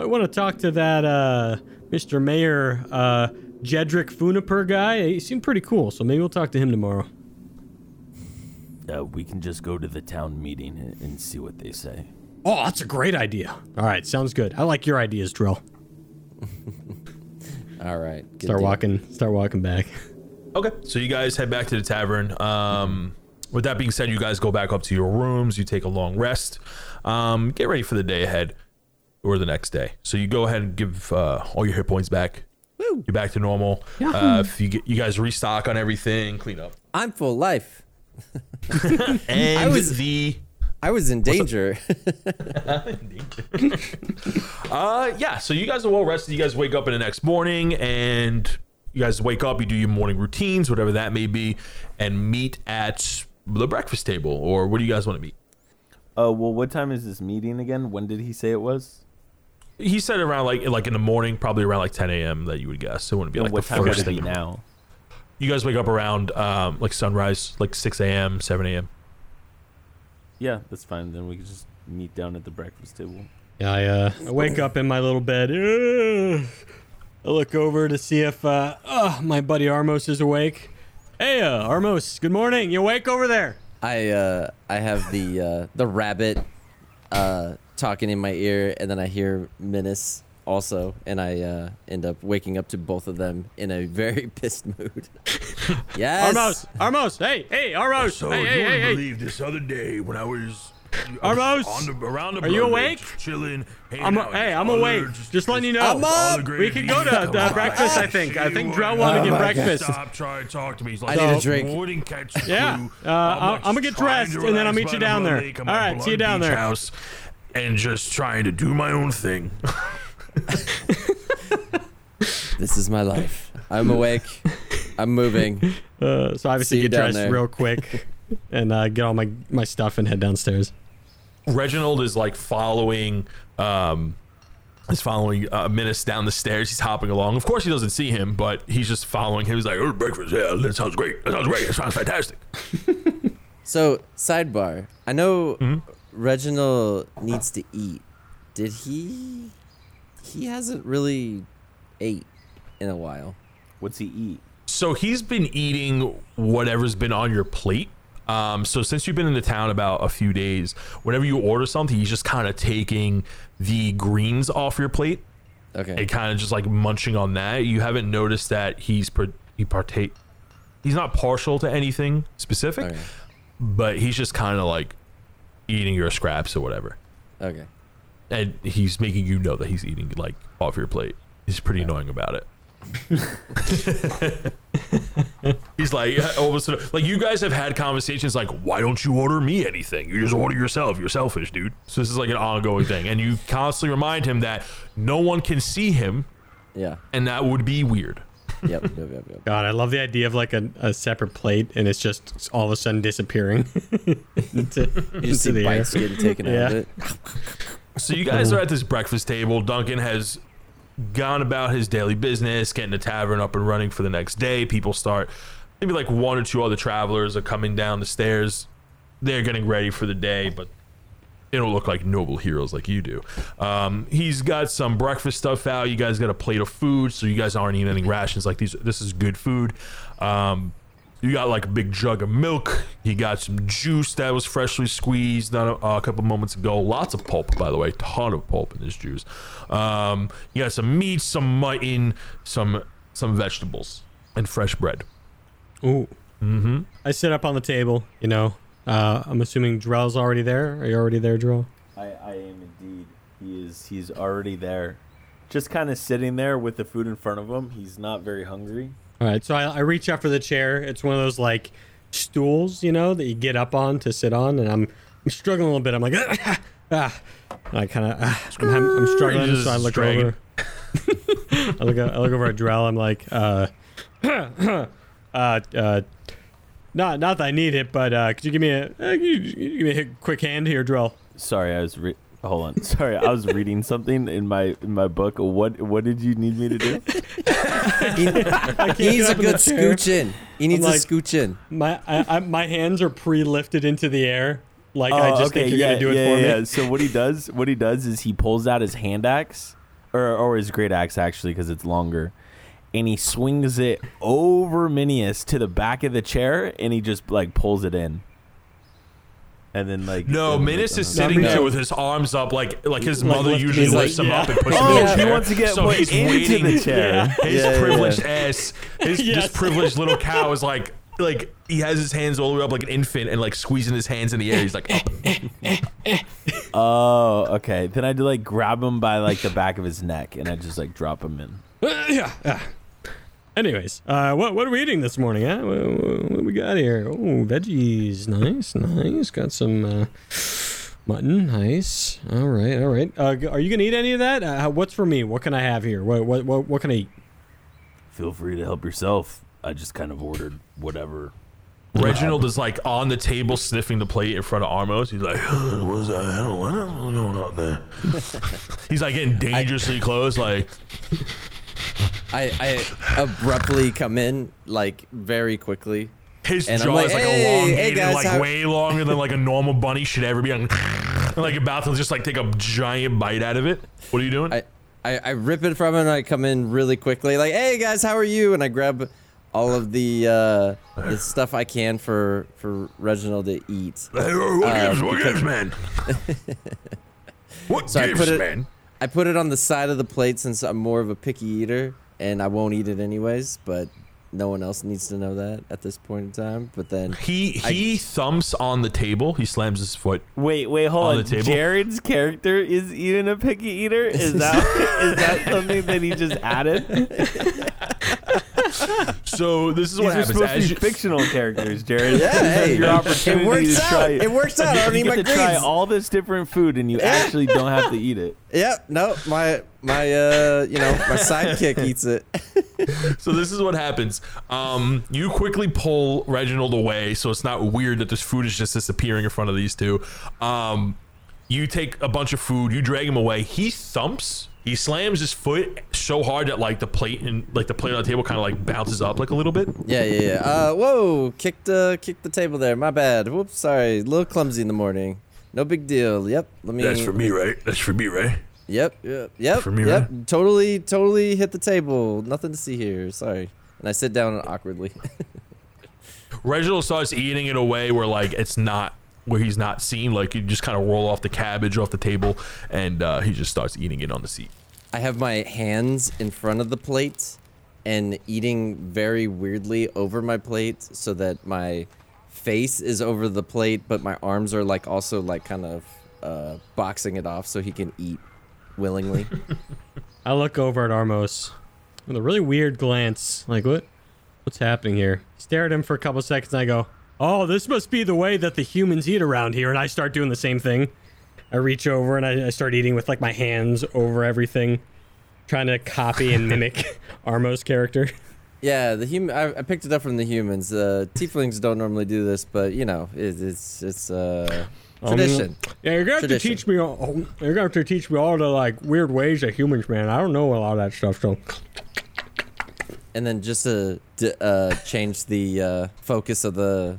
I want to talk to that uh, Mr. Mayor uh, Jedrick Funiper guy. He seemed pretty cool, so maybe we'll talk to him tomorrow. Uh, we can just go to the town meeting and, and see what they say. Oh, that's a great idea. All right, sounds good. I like your ideas, Drill. All right. good Start deal. walking. Start walking back. Okay, so you guys head back to the tavern. Um, with that being said, you guys go back up to your rooms. You take a long rest. Um, get ready for the day ahead or the next day. So you go ahead and give uh, all your hit points back. You're back to normal. Uh, if you get, you guys restock on everything, clean up. I'm full life. And was- the I was in danger. uh yeah, so you guys are well rested. You guys wake up in the next morning and you guys wake up, you do your morning routines, whatever that may be, and meet at the breakfast table. Or what do you guys want to meet? Uh, well, what time is this meeting again? When did he say it was? He said around like like in the morning, probably around like 10 a.m. That you would guess. It wouldn't be like what the time first thing. now? You guys wake up around um, like sunrise, like 6 a.m., 7 a.m. Yeah, that's fine. Then we can just meet down at the breakfast table. Yeah, I, uh, I wake up in my little bed. Ugh. I look over to see if uh, uh, my buddy Armos is awake. Hey, uh, Armos, good morning. You awake over there? I uh, I have the uh, the rabbit uh, talking in my ear, and then I hear Menace also, and I uh, end up waking up to both of them in a very pissed mood. yes. Armos, Armos, hey, hey, Armos, So hey, you hey, wouldn't hey, hey. believe this other day when I was Armos, on the, around the are you awake? ridge, chilling. I'm, out, hey, I'm all awake. the- Just, letting you know. I'm up. We could go to gravy. the breakfast. I think. I think would- Drell wanted to Oh get my breakfast. Stop trying to talk to me. He's like, I need a "Oh, drink." Wouldn't catch Yeah. Uh, I'm, I'll- like, I'm gonna get dressed, and then I'll meet you down Blood there. Lake on All my right, see you down there. House and just trying to do my own thing. This is my life. I'm awake. I'm moving. Uh, so obviously See you get dressed there. real quick and uh, get all my, my stuff and head downstairs. Reginald is like following um is following uh, Menace down the stairs. He's hopping along. Of course, he doesn't see him, but he's just following him. He's like, "Oh, breakfast! Yeah, that sounds great. That sounds great. That sounds fantastic." So sidebar. I know Hmm? Reginald needs to eat. Did he? He hasn't really ate in a while. What's he eat? So he's been eating whatever's been on your plate. Um, so since you've been in the town about a few days, whenever you order something, he's just kind of taking the greens off your plate Okay. and kind of just like munching on that. You haven't noticed that he's per- he partake. He's not partial to anything specific, Okay. but he's just kind of like eating your scraps or whatever. Okay. And he's making you know that he's eating like off your plate. He's pretty annoying about it. he's like uh, all of a sudden, like you guys have had conversations like, why don't you order me anything? You just order yourself. You're selfish, dude. So this is like an ongoing thing, and you constantly remind him that no one can see him, Yeah. and that would be weird. Yep. yep. Yep. Yep. God, I love the idea of like a, a separate plate and it's just all of a sudden disappearing into, You just see the air. bites getting taken out of it. So you guys are at this breakfast table. Duncan has gone about his daily business, getting the tavern up and running for the next day. People start maybe like one or two other travelers are coming down the stairs. They're getting ready for the day, but they don't look like noble heroes like you do. Um, he's got some breakfast stuff out. You guys got a plate of food, so you guys aren't eating any rations. Like these, this is good food. Um, you got like a big jug of milk. You got some juice that was freshly squeezed a, a couple moments ago. Lots of pulp, by the way, ton of pulp in this juice. Um, you got some meat, some mutton, some some vegetables, and fresh bread. Ooh. Mm-hmm. I sit up on the table. You know, uh, I'm assuming Drell's already there. Are you already there, Drell? I, I am indeed. He is. He's already there, just kind of sitting there with the food in front of him. He's not very hungry. All right. So I, I reach up for the chair. It's one of those like stools, you know, that you get up on to sit on, and I'm I'm struggling a little bit. I'm like, ah, ah. And I kind of ah, I'm, I'm struggling, Just so I look dragging. over. I look I look over at Drell. I'm like, uh, uh, uh, not not that I need it, but uh, could you give me a uh, you, you give me a quick hand here, Drell? Sorry, I was. Re- Hold on. Sorry, I was reading something in my in my book. What what did you need me to do? He, I needs a good the scooch in. He needs like- a scooch in. My I, I, my hands are pre-lifted into the air, like I Oh, just think you're yeah, gonna do it for yeah. me. So what he does, what he does is he pulls out his hand axe, or or his great axe actually, because it's longer, and he swings it over Minius to the back of the chair, and he just like pulls it in. And then like No, then, Minas is Not sitting there with his arms up, like like his Like mother lift- usually he's like- lifts him yeah. up and pushes Oh, him in the he chair. wants to get so put he's into waiting. the chair. Yeah. His Yeah, yeah, privileged yeah. ass, his Yes. this privileged little cow is like like he has his hands all the way up like an infant and like squeezing his hands in the air. He's like. Oh, okay. Then I do like grab him by like the back of his neck, and I just like drop him in. Uh, yeah. Yeah. Anyways, uh, what what are we eating this morning? Huh? What, what, what we got here? Oh, veggies. Nice, nice. Got some uh, mutton. Nice. All right, all right. Uh, are you gonna eat any of that? Uh, what's for me? What can I have here? What what what, what can I eat? Feel free to help yourself. I just kind of ordered whatever. Reginald is like on the table sniffing the plate in front of Armos. He's like, "What's that? I don't what what's going on there?" He's like getting dangerously close. Like, I, I abruptly come in like very quickly. his And jaw like, is like "Hey, hey, guys, like how-" way longer than like a normal bunny should ever be. And like about to just like take a giant bite out of it. What are you doing? I, I, I rip it from him and I come in really quickly, like, hey guys, how are you? And I grab all of the uh, the stuff I can for for Reginald to eat. Hey, what Uh, gives? What because- gives, man? what So gives, put it- man? I put it on the side of the plate since I'm more of a picky eater and I won't eat it anyways, but no one else needs to know that at this point in time. But then He he thumps on the table. He slams his foot. Wait, wait, hold On on. the table? Jared's character is even a picky eater. Is that is that something that he just added? So this is what These are happens. supposed to As be you, fictional characters, Jared. Yeah, hey, your it works to out. try. It works out. I don't you need my get to try all this different food, and you actually don't have to eat it. Yep, no, my my uh, you know, my sidekick eats it. so this is what happens. Um, you quickly pull Reginald away, so it's not weird that this food is just disappearing in front of these two. Um, you take a bunch of food, you drag him away. He thumps. He slams his foot so hard that like the plate and like the plate on the table kind of like bounces up like a little bit. Yeah, yeah, yeah. Uh, whoa, kicked uh, kicked the table there. My bad. Whoops, sorry. A little clumsy in the morning. No big deal. Yep. Let me. That's for me, right? That's for me, right? Yep, yep, yep. For me, yep. right? Totally, totally hit the table. Nothing to see here. Sorry. And I sit down awkwardly. Reginald starts eating it away where like it's not where he's not seen. Like you just kind of roll off the cabbage off the table, and uh, he just starts eating it on the seat. I have my hands in front of the plate and eating very weirdly over my plate so that my face is over the plate, but my arms are like also like kind of uh, boxing it off so he can eat willingly. I look over at Armos with a really weird glance. Like, what? What's happening here? Stare at him for a couple seconds, and I go, "Oh, this must be the way that the humans eat around here." And I start doing the same thing. I reach over and I, I start eating with like my hands over everything, trying to copy and mimic Armos' character. yeah, the human. I, I picked it up from the humans. Uh, tieflings don't normally do this, but you know, it, it's it's uh, tradition. Yeah, you're gonna have Tradition. to teach me. All, you're gonna have to teach me all the like weird ways of humans, man. I don't know a lot of that stuff. So And then just to d- uh, change the uh, focus of the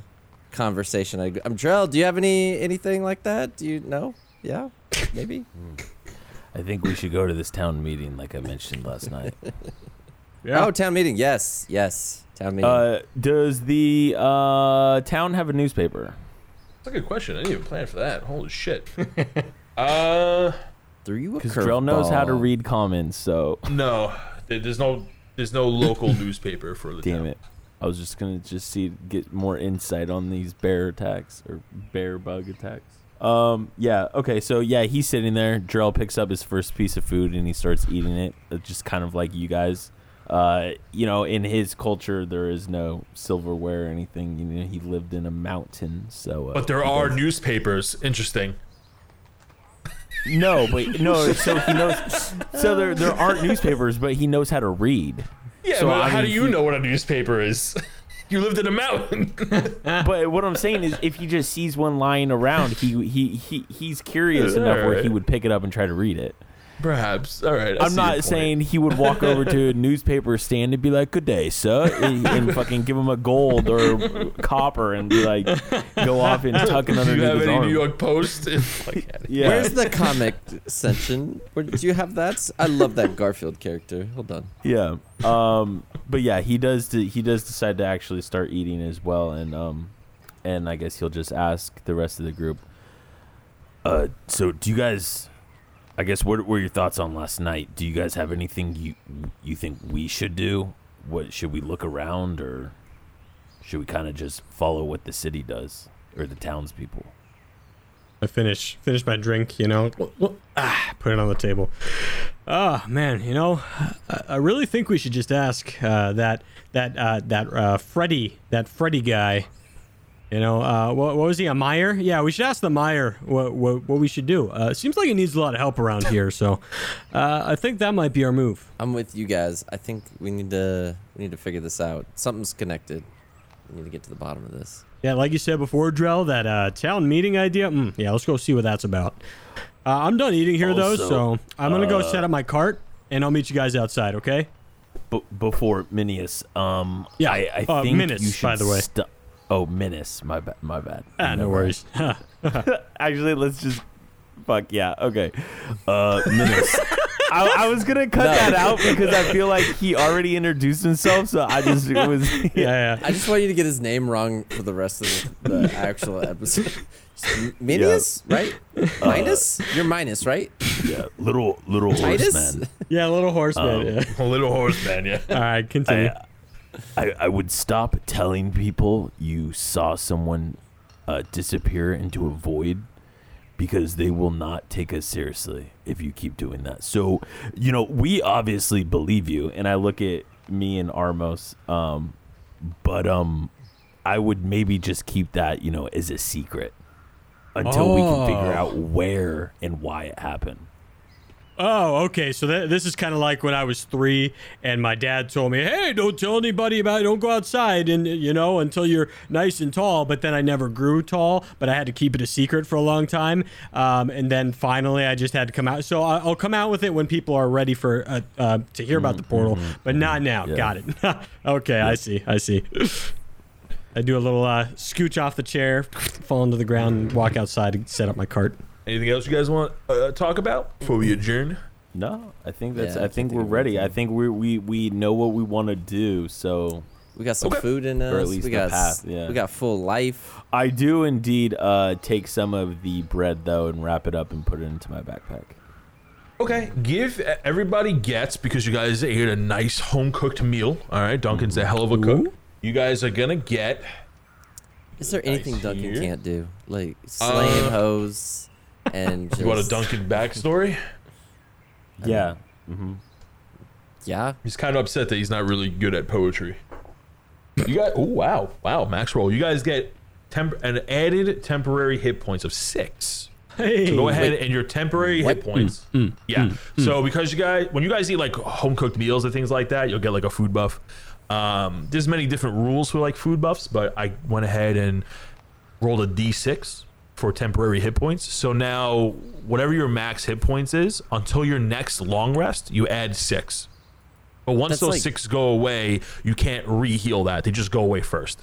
conversation, I, I'm Drell. Do you have any anything like that? Do you know? Yeah, maybe. I think we should go to this town meeting, like I mentioned last night. yeah. Oh, town meeting. Yes, yes, town meeting. Uh, does the uh, town have a newspaper? That's a good question. I didn't even plan for that. Holy shit. uh, Threw you a Because Drell knows how to read comments, so no. There's no. There's no local newspaper for the damn town. it. I was just gonna just see get more insight on these bear attacks or bear bug attacks. Um, yeah, okay, so yeah, he's sitting there. Drell picks up his first piece of food and he starts eating it, uh, just kind of like you guys. Uh, you know, in his culture, there is no silverware or anything. You know, he lived in a mountain, so. Uh, But there are does- newspapers. Interesting. no, but no. So he knows. So there, there aren't newspapers, but he knows how to read. Yeah, So, but how do you know what a newspaper is? you lived in a mountain. But what I'm saying is, if he just sees one lying around, he he, he he's curious enough where he would pick it up and try to read it. Perhaps. All right. I I'm see your not point. saying he would walk over to a newspaper stand and be like, "Good day, sir," and, and fucking give him a gold or copper and be like, go off and tuck it Do underneath you have his any arm. New York Post? Like, yeah. Where's the comic section? Where do you have that? I love that Garfield character. Hold on. Yeah. Um. But yeah, he does. De- he does decide to actually start eating as well, and um, and I guess he'll just ask the rest of the group. Uh. So do you guys? I guess what were your thoughts on last night? Do you guys have anything you you think we should do? What should we look around, or should we kind of just follow what the city does or the townspeople? I finish finish my drink, you know, ah, put it on the table. Ah, man, you know, I, I really think we should just ask uh, that that uh, that uh, Freddy that Freddy guy. You know, uh, what, what was he? A Meyer? Yeah, we should ask the Meyer what what, what we should do. Uh, seems like he needs a lot of help around here, so uh, I think that might be our move. I'm with you guys. I think we need to we need to figure this out. Something's connected. We need to get to the bottom of this. Yeah, like you said before, Drell, that uh, town meeting idea. Mm, yeah, let's go see what that's about. Uh, I'm done eating here though, so I'm gonna go uh, set up my cart and I'll meet you guys outside. Okay? B- before Minius, um, Yeah, I, I uh, think Minis, you should by the way. stu- oh, Minis, my bad, my bad. Ah, no worries. Actually, let's just fuck yeah. Okay, uh, Minis. I, I was gonna cut No. that out because I feel like he already introduced himself, so I just it was yeah, yeah. I just want you to get his name wrong for the rest of the, the actual episode. Minus, Minius, right? Minus? You're minus, right? Yeah, little little Titus? horseman. Yeah, little horseman. Um, yeah. a little horseman, yeah. All right, continue. I, I would stop telling people you saw someone uh, disappear into a void because they will not take us seriously if you keep doing that. So, you know, we obviously believe you. and I look at me and Armos, um, but um, I would maybe just keep that you know as a secret until we can figure Oh. out where and why it happened. Oh, okay. So th- this is kind of like when I was three, and my dad told me, "Hey, don't tell anybody about it. Don't go outside, and you know, until you're nice and tall." But then I never grew tall, but I had to keep it a secret for a long time. Um, and then finally, I just had to come out. So I- I'll come out with it when people are ready for uh, uh, to hear about the portal, but not now. Yeah. Got it. okay, I see. I see. I do a little uh, scooch off the chair, fall into the ground, and walk outside and set up my cart. Anything else you guys want to uh, talk about before we adjourn? No, I think that's. Yeah, I I think think we're ready. I think we we we know what we want to do. So We got some Okay. food in us. Or at least we the got path, yeah. we got full life. I do indeed uh, take some of the bread though and wrap it up and put it into my backpack. Okay, give everybody gets because you guys ate a nice home cooked meal. All right, Duncan's a hell of a cook. You guys are gonna get. Is there anything Nice Duncan here. can't do? Like slaying Uh, hoes and just You want a Duncan backstory? Yeah. hmm Yeah. He's kind of upset that he's not really good at poetry. You got. Oh wow, wow, max roll. You guys get temp- an added temporary hit points of six. Hey, So go ahead and your temporary What? hit points. Mm. Mm. yeah. So because you guys, when you guys eat like home cooked meals and things like that, you'll get like a food buff. Um, there's many different rules for like food buffs, but I went ahead and rolled a d6 for temporary hit points. So now whatever your max hit points is, until your next long rest, you add six. But once That's those like- six go away, you can't re-heal that. They just go away first.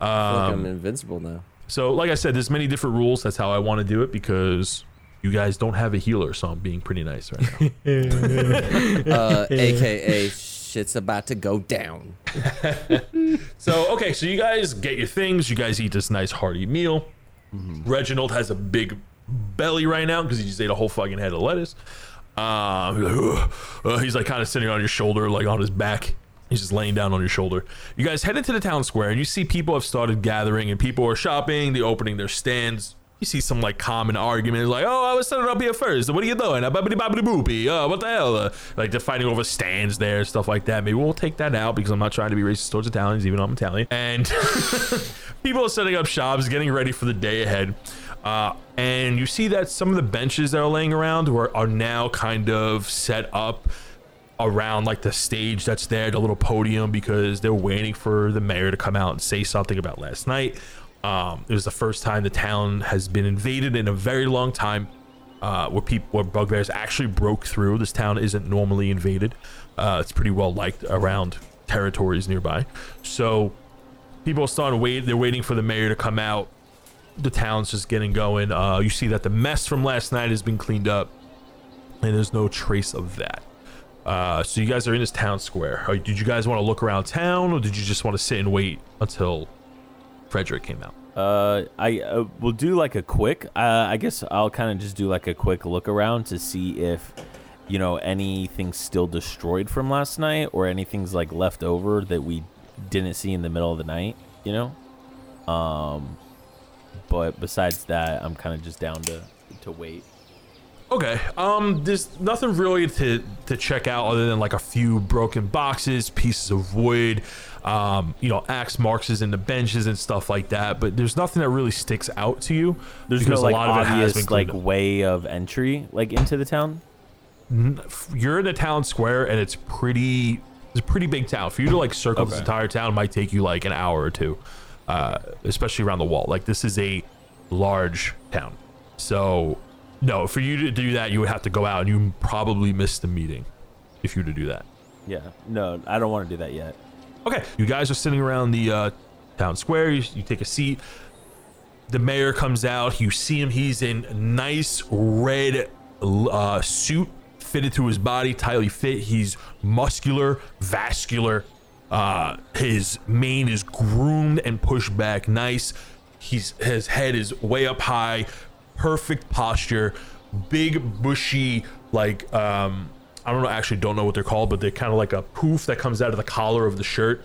I feel like Um, I'm invincible now. So, like I said, there's many different rules. That's how I want to do it because you guys don't have a healer, so I'm being pretty nice right now. Uh, AKA shit's about to go down. so, okay, so you guys get your things. You guys eat this nice hearty meal. Reginald has a big belly right now because he just ate a whole fucking head of lettuce. Um, he's like, Uh, he's like kind of sitting on your shoulder, like on his back, He's just laying down on your shoulder. You guys head into the town square and you see people have started gathering and people are shopping, they're opening their stands. You see some like common arguments like, oh, I was setting up here first. What are you doing? Babbity boopy. Oh, what the hell? Uh, like they're fighting over stands there, stuff like that. Maybe we'll take that out because I'm not trying to be racist towards Italians, even though I'm Italian. And people are setting up shops, getting ready for the day ahead. Uh, and you see that some of the benches that are laying around are, are now kind of set up around like the stage that's there, the little podium, because they're waiting for the mayor to come out and say something about last night. Um, it was the first time the town has been invaded in a very long time, uh, where people, where bugbears actually broke through. This town isn't normally invaded. Uh, it's pretty well liked around territories nearby. So people are starting to wait. They're waiting for the mayor to come out. The town's just getting going. Uh, you see that the mess from last night has been cleaned up, and there's no trace of that. Uh, so you guys are in this town square. Did you guys want to look around town, or did you just want to sit and wait until Frederick came out? Uh, I uh, will do like a quick. Uh, I guess I'll kind of just do like a quick look around to see if, you know, anything's still destroyed from last night or anything's like left over that we didn't see in the middle of the night. You know. Um, but besides that, I'm kind of just down to to wait. Okay. Um, there's nothing really to to check out other than like a few broken boxes, pieces of wood, um, you know, axe marks is in the benches and stuff like that. But there's nothing that really sticks out to you. There's no like a lot of it has been obvious like up. way of entry like into the town. you're in the town square and it's pretty it's a pretty big town. For you to like circle this entire town might take you like an hour or two. Uh, especially around the wall. Like this is a large town. So no, for you to do that you would have to go out and you probably miss the meeting if you were to do that. Yeah. No, I don't want to do that yet. Okay, you guys are sitting around the uh, town square. You, you take a seat. The mayor comes out. You see him. He's in nice red uh, suit fitted to his body, tightly fit. He's muscular, vascular. Uh, his mane is groomed and pushed back nice. He's his head is way up high, perfect posture, big bushy like um I don't know actually don't know what they're called, but they're kind of like a poof that comes out of the collar of the shirt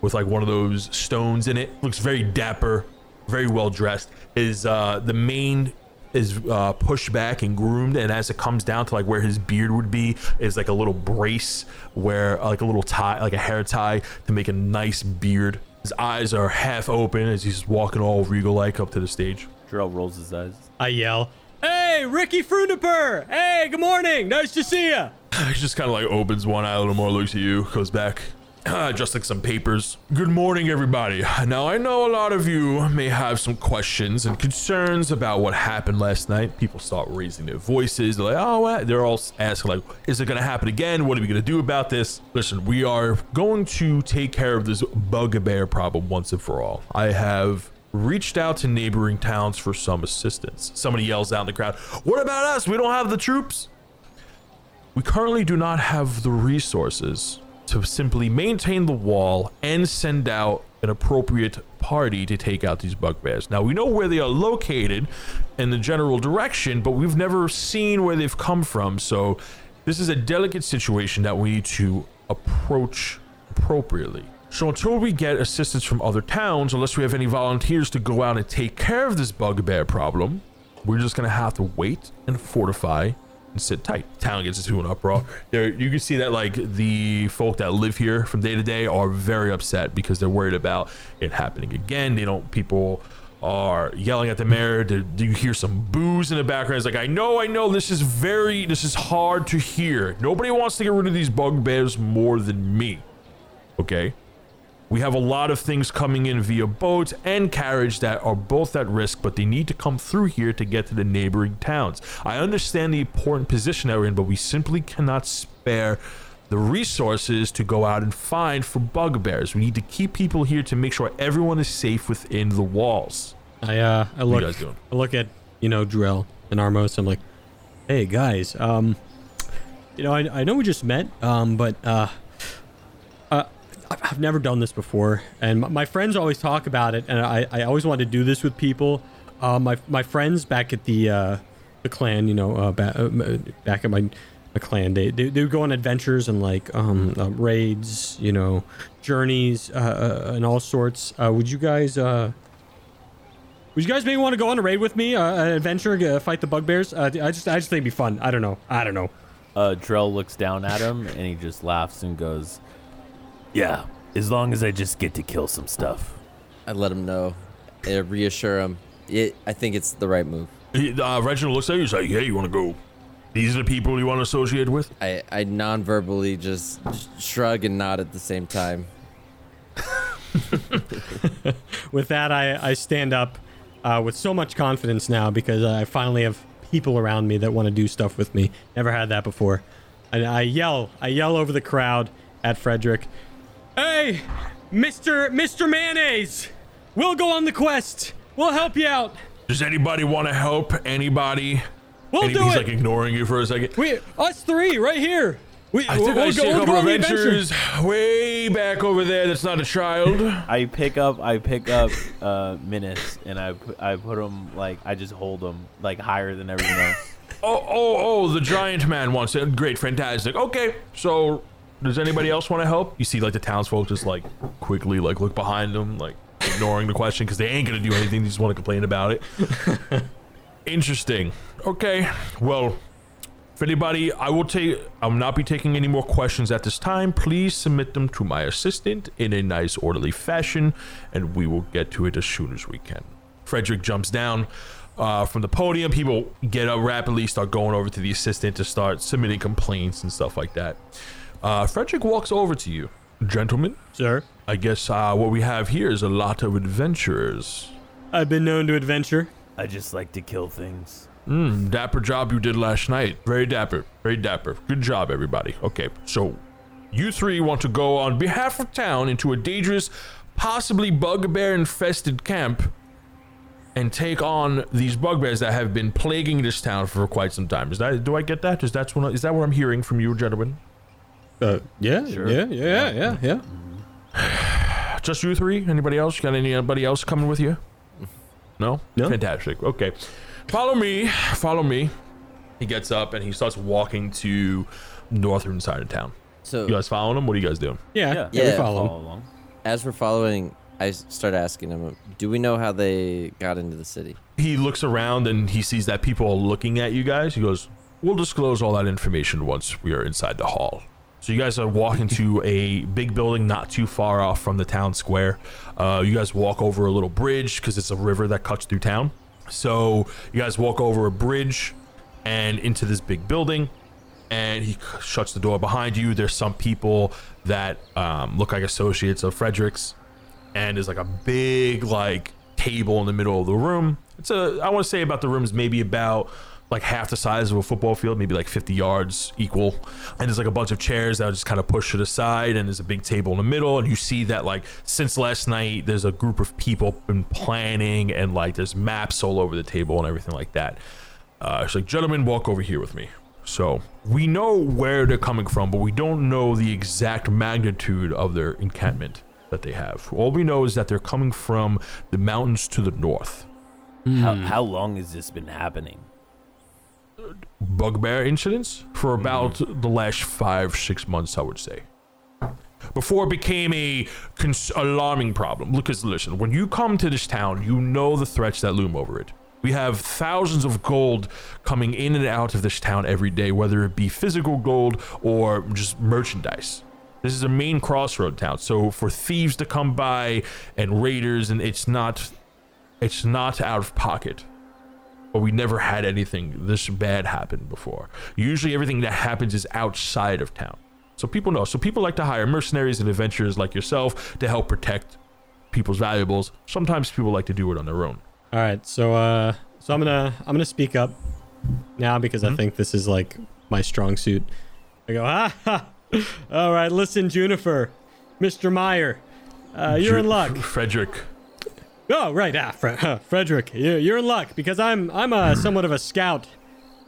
with like one of those stones in it. Looks very dapper, very well dressed. His uh the mane is uh, pushed back and groomed, and as it comes down to like where his beard would be, is like a little brace where uh, like a little tie, like a hair tie to make a nice beard. His eyes are half open as he's walking all regal like up to the stage. Jarrell rolls his eyes. I yell, "Hey, Ricky Fruniper! Hey, good morning. Nice to see ya." He just kind of like opens one eye a little more, looks at you, goes back, just like some papers. Good morning, everybody. Now, I know a lot of you may have some questions and concerns about what happened last night. People start raising their voices. They're like, oh, what? They're all asking, like, is it going to happen again? What are we going to do about this? Listen, we are going to take care of this bugbear problem once and for all. I have reached out to neighboring towns for some assistance. Somebody yells out in the crowd, What about us? We don't have the troops. We currently do not have the resources to simply maintain the wall and send out an appropriate party to take out these bugbears. Now, we know where they are located in the general direction, but we've never seen where they've come from. So, this is a delicate situation that we need to approach appropriately. So, until we get assistance from other towns, unless we have any volunteers to go out and take care of this bugbear problem, we're just gonna have to wait and fortify and sit tight. Town gets into an uproar. There, you can see that like the folk that live here from day to day are very upset because they're worried about it happening again. They don't. People are yelling at the mayor. Do, do you hear some boos in the background? It's like I know, I know. This is very, this is hard to hear. Nobody wants to get rid of these bugbears more than me. Okay. We have a lot of things coming in via boat and carriage that are both at risk, but they need to come through here to get to the neighboring towns. I understand the important position that we're in, but we simply cannot spare the resources to go out and find for bugbears. We need to keep people here to make sure everyone is safe within the walls. I uh, I look, guys doing? I look at you know Drill and Armos. I'm like, "Hey guys, um, you know, I, I know we just met, um, but uh, I've never done this before, and my, my friends always talk about it, and I, I always wanted to do this with people. Uh, my my friends back at the uh, the clan, you know, uh, back, uh, back at my a clan. They, they they would go on adventures and like um, uh, raids, you know, journeys, uh, uh, and all sorts. Uh, would you guys uh, would you guys maybe want to go on a raid with me, uh, an adventure, uh, fight the bugbears? Uh, I just I just think it'd be fun. I don't know. I don't know. Uh, Drell looks down at him and he just laughs and goes, Yeah, as long as I just get to kill some stuff. I let him know, uh, reassure him. It, I think it's the right move. He- Uh, Reginald looks at you. He's like, "Hey, you want to go? These are the people you want to associate with." I, I non-verbally just shrug and nod at the same time. With that, I, I stand up uh, with so much confidence now because I finally have people around me that want to do stuff with me. Never had that before. And I yell, I yell over the crowd at Frederick. Hey, Mr. Mr. Mayonnaise, we'll go on the quest. We'll help you out. Does anybody want to help? Anybody? We'll And do he's it. like ignoring you for a second. we, us three, right here. We, I think we'll I go, see a we'll couple go of on the adventure. adventures way back over there. That's not a child. I pick up, I pick up uh, minis, Minus and I, I put him like, I just hold him like higher than everyone else. Oh, oh, oh! The giant man wants it. Great, fantastic. Okay, so does anybody else want to help? You see, like the townsfolk just like quickly like look behind them, like ignoring the question because they ain't gonna do anything. They just want to complain about it. Interesting. Okay, well, if anybody, I will take. I will not be taking any more questions at this time. Please submit them to my assistant in a nice, orderly fashion, and we will get to it as soon as we can. Frederick jumps down uh, from the podium. People get up rapidly, start going over to the assistant to start submitting complaints and stuff like that. Uh, Frederick walks over to you, gentlemen. Sir, I guess uh, what we have here is a lot of adventurers. I've been known to adventure. I just like to kill things. Mm, dapper job you did last night. Very dapper. Very dapper. Good job, everybody. Okay, so you three want to go on behalf of town into a dangerous, possibly bugbear infested camp and take on these bugbears that have been plaguing this town for quite some time. Is that do I get that? Is that what is that what I'm hearing from you, gentlemen? Uh, yeah, Sure. yeah, yeah, yeah, yeah. Just you three? Anybody else? Got anybody else coming with you? No? No. Fantastic. Okay. Follow me. Follow me. He gets up and he starts walking to northern side of town. So You guys following him? What are you guys doing? Yeah, Yeah. yeah, we Yeah. follow. Follow along. as we're following, I start asking him, "Do we know how they got into the city?" He looks around and he sees that people are looking at you guys. He goes, We'll disclose all that information once we are inside the hall. So you guys are walking to a big building not too far off from the town square. Uh, you guys walk over a little bridge because it's a river that cuts through town. So you guys walk over a bridge and into this big building. And he shuts the door behind you. There's some people that um, look like associates of Frederick's and there's like a big like table in the middle of the room. It's a I want to say about the room is maybe about like half the size of a football field, maybe like 50 yards equal. And there's like a bunch of chairs that are just kind of pushed to the side, and there's a big table in the middle. And you see that like since last night, there's a group of people been planning, and like there's maps all over the table and everything like that. Uh, it's like, gentlemen, walk over here with me. So we know where they're coming from, but we don't know the exact magnitude of their encampment that they have. All we know is that they're coming from the mountains to the north. How, how long has this been happening? Bugbear incidents for mm-hmm. about the last five, six months, I would say. Before it became a cons- alarming problem. Because listen, when you come to this town, you know the threats that loom over it. We have thousands of gold coming in and out of this town every day, whether it be physical gold or just merchandise. This is a main crossroad town, so for thieves to come by and raiders, and it's not, it's not out of pocket but we never had anything this bad happen before. Usually, everything that happens is outside of town. So people know. So people like to hire mercenaries and adventurers like yourself to help protect people's valuables. Sometimes people like to do it on their own. All right, so uh, so I'm gonna I'm gonna speak up now because I think this is like my strong suit. I go, ah, ha. all right, listen, Juniper, Mr. Meyer, uh, you're in luck. Frederick. Oh, right, ah, Fre- Frederick, you- you're in luck because I'm I'm uh, somewhat of a scout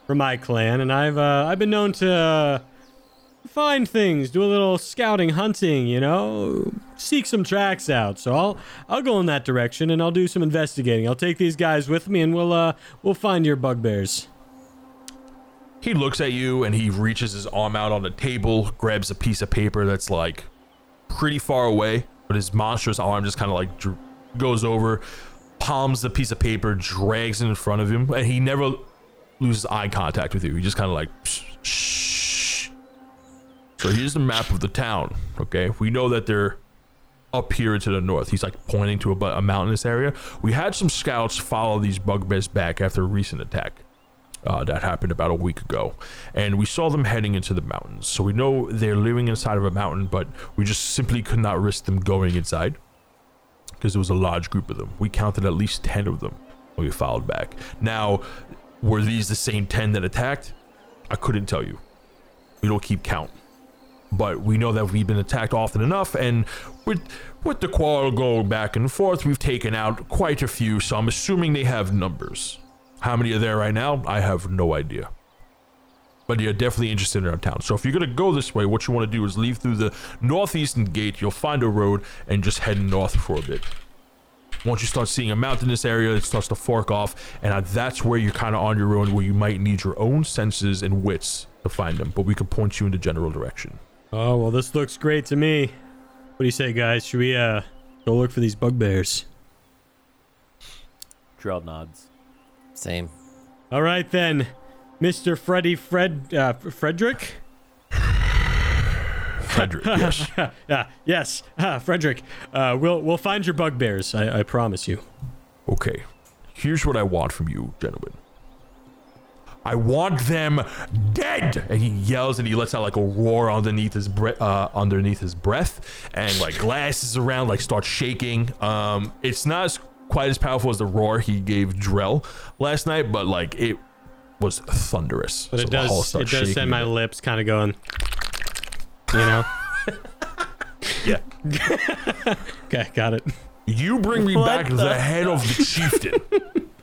for my clan, and I've uh, I've been known to uh, find things, do a little scouting, hunting, you know, seek some tracks out. So I'll I'll go in that direction and I'll do some investigating. I'll take these guys with me, and we'll uh we'll find your bugbears. He looks at you and he reaches his arm out on the table, grabs a piece of paper that's like pretty far away, but his monstrous arm just kind of like goes over, palms the piece of paper, drags it in front of him, and he never loses eye contact with you. He just kind of like, "Psst, shh. So here's the map of the town. Okay, we know that they're up here to the north. He's like pointing to a, a mountainous area. We had some scouts follow these bugbears back after a recent attack. Uh, that happened about a week ago, and we saw them heading into the mountains. So we know they're living inside of a mountain, but we just simply could not risk them going inside because there was a large group of them. We counted at least 10 of them we followed back. Now, were these the same 10 that attacked? I couldn't tell you. We don't keep count. But we know that we've been attacked often enough, and with with the quarrel going back and forth, we've taken out quite a few, so I'm assuming they have numbers. How many are there right now? I have no idea. But you're definitely interested in our town. So if you're gonna go this way, what you want to do is leave through the northeastern gate. You'll find a road and just head north for a bit. Once you start seeing a mountainous area, it starts to fork off, and that's where you're kind of on your own, where you might need your own senses and wits to find them. But we can point you in the general direction. Oh, well, this looks great to me. What do you say, guys? Should we, uh, go look for these bugbears? Drell nods. Same. All right, then. Mr. Freddy Fred, uh, Frederick? Frederick, yes. Yeah, yes, ah, Frederick. Uh, we'll, we'll find your bugbears, I, I promise you. Okay, here's what I want from you, gentlemen. I want them dead! And he yells and he lets out like a roar underneath his breath, uh, underneath his breath, and like glasses around like start shaking. Um, it's not as, quite as powerful as the roar he gave Drell last night, but like it was thunderous. But So it does, it does send my a lips kind of going, you know? yeah. Okay, got it. You bring me back the, head of the chieftain.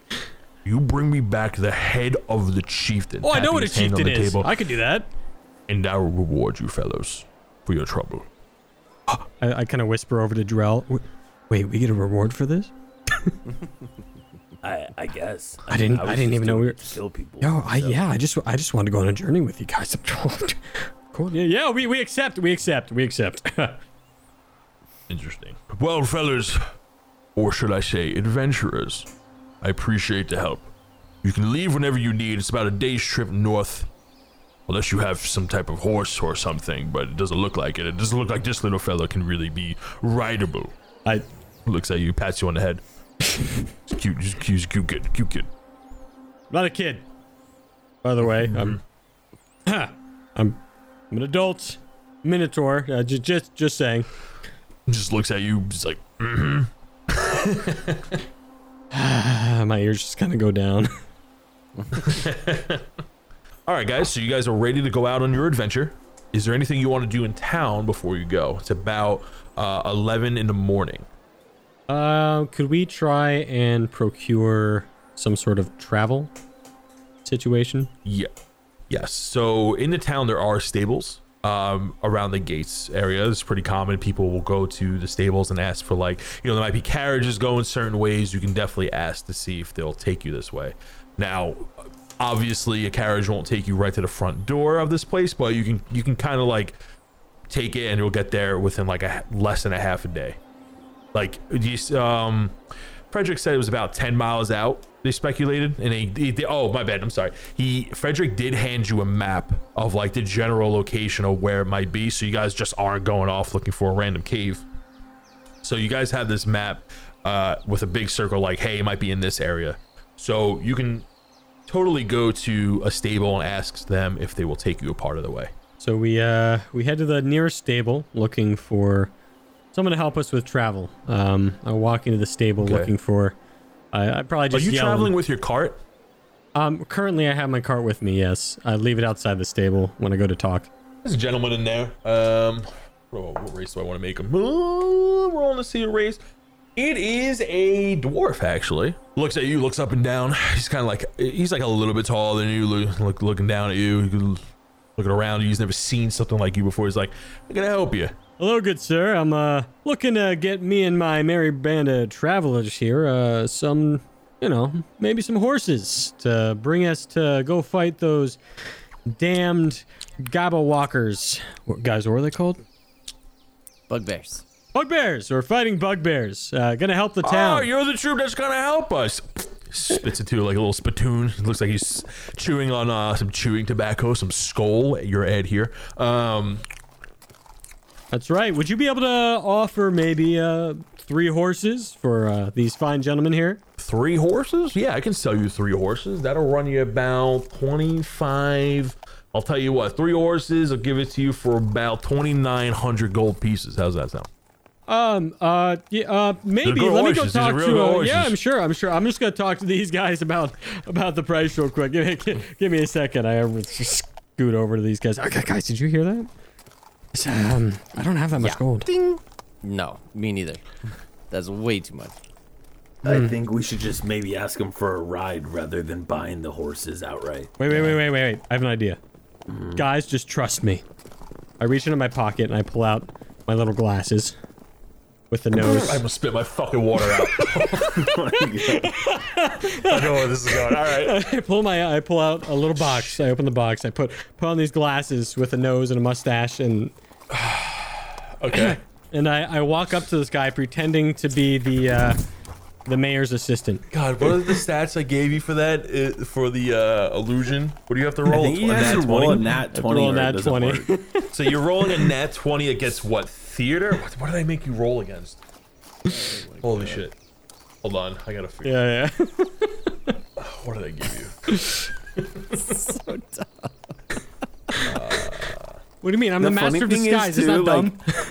you bring me back the head of the chieftain. Oh, I know what a his hand on chieftain is. table. I could do that. and I will reward you, fellows, for your trouble. I, I kind of whisper over to Drell. Wait, we get a reward for this? I, I guess. I didn't- was I didn't even know we were- to kill people. No, I so- yeah, I just I just wanted to go on a journey with you guys. cool. Yeah, yeah, we, we accept, we accept, we accept. Interesting. Well, fellas, or should I say, adventurers, I appreciate the help. You can leave whenever you need. It's about a day's trip north. Unless you have some type of horse or something, but it doesn't look like it. It doesn't look like this little fella can really be rideable. I Looks at you, pats you on the head. He's cute, he's cute, he's a cute kid, cute kid. not a kid. By the way, I'm I'm I'm an adult minotaur. Uh, just just just saying. Just looks at you, just like, Ah, my ears just kind of go down. All right, guys. So you guys are ready to go out on your adventure. Is there anything you want to do in town before you go? It's about uh, 11 in the morning. Uh, could we try and procure some sort of travel situation? Yeah. Yes. So in the town there are stables um, around the gates area. It's pretty common. People will go to the stables and ask for like, you know, there might be carriages going certain ways. You can definitely ask to see if they'll take you this way. Now, obviously, a carriage won't take you right to the front door of this place, but you can you can kind of like take it and you'll get there within like a less than a half a day. Like you, um, Frederick said it was about ten miles out. They speculated, and they, they- oh my bad, I'm sorry. He Frederick did hand you a map of like the general location of where it might be, so you guys just aren't going off looking for a random cave. So you guys have this map uh, with a big circle, like hey, it might be in this area. So you can totally go to a stable and ask them if they will take you a part of the way. So we uh we head to the nearest stable looking for someone to help us with travel. Um, I walk into the stable Okay. looking for. I, I probably just. Are you yell- traveling with your cart? Um, currently I have my cart with me. Yes, I leave it outside the stable when I go to talk. There's a gentleman in there. Um, oh, what race do I want to make him? We're on to see a race. It is a dwarf, actually. Looks at you, looks up and down. He's kind of like he's like a little bit taller than you. Look, look looking down at you, looking around. you. He's never seen something like you before. He's like, "I'm gonna help you." Hello, good sir. I'm uh looking to get me and my merry band of travelers here uh some, you know, maybe some horses to bring us to go fight those damned Gabba walkers. What, guys, what are they called? Bugbears. Bugbears. We're fighting bugbears. Uh, gonna help the town. Oh, you're the troop that's gonna help us. Spits into like a little spittoon. It looks like he's chewing on uh, some chewing tobacco, some skull. Your Ed here. Um, That's right. Would you be able to offer maybe uh, three horses for uh, these fine gentlemen here? three horses? Yeah, I can sell you three horses. That'll run you about twenty-five. I'll tell you what, three horses. I'll give it to you for about twenty-nine hundred gold pieces. How's that sound? Um. Uh. Yeah. Uh. Maybe. Let me go horses. Talk to. Uh, yeah, I'm sure. I'm sure. I'm just gonna talk to these guys about about the price real quick. Give me, give, give me a second. I uh, scoot over to these guys. Okay, guys, did you hear that? It's, Um. I don't have that much Yeah. gold. No, me neither. That's way too much. I think we should just maybe ask him for a ride rather than buying the horses outright. Wait, wait, wait, wait, wait, wait. I have an idea. Guys, just trust me. I reach into my pocket and I pull out my little glasses with the nose. I'm gonna spit my fucking water out. I know where this is going. All right. I pull my I pull out a little box. I open the box. I put put on these glasses with a nose and a mustache and Okay. and I, I walk up to this guy pretending to be the uh, the mayor's assistant. God, what are the stats I gave you for that? Uh, for the uh, illusion? What do you have to roll? I roll? think he A has nat to roll a nat 20 roll a or it nat doesn't 20. work. So you're rolling a nat 20 against what? Theater? What, what do they make you roll against? Holy shit. Hold on, I gotta figure. Yeah, yeah. What did I give you? What do you mean? I'm the, The master of thing is, disguise. It's too, not like, dumb.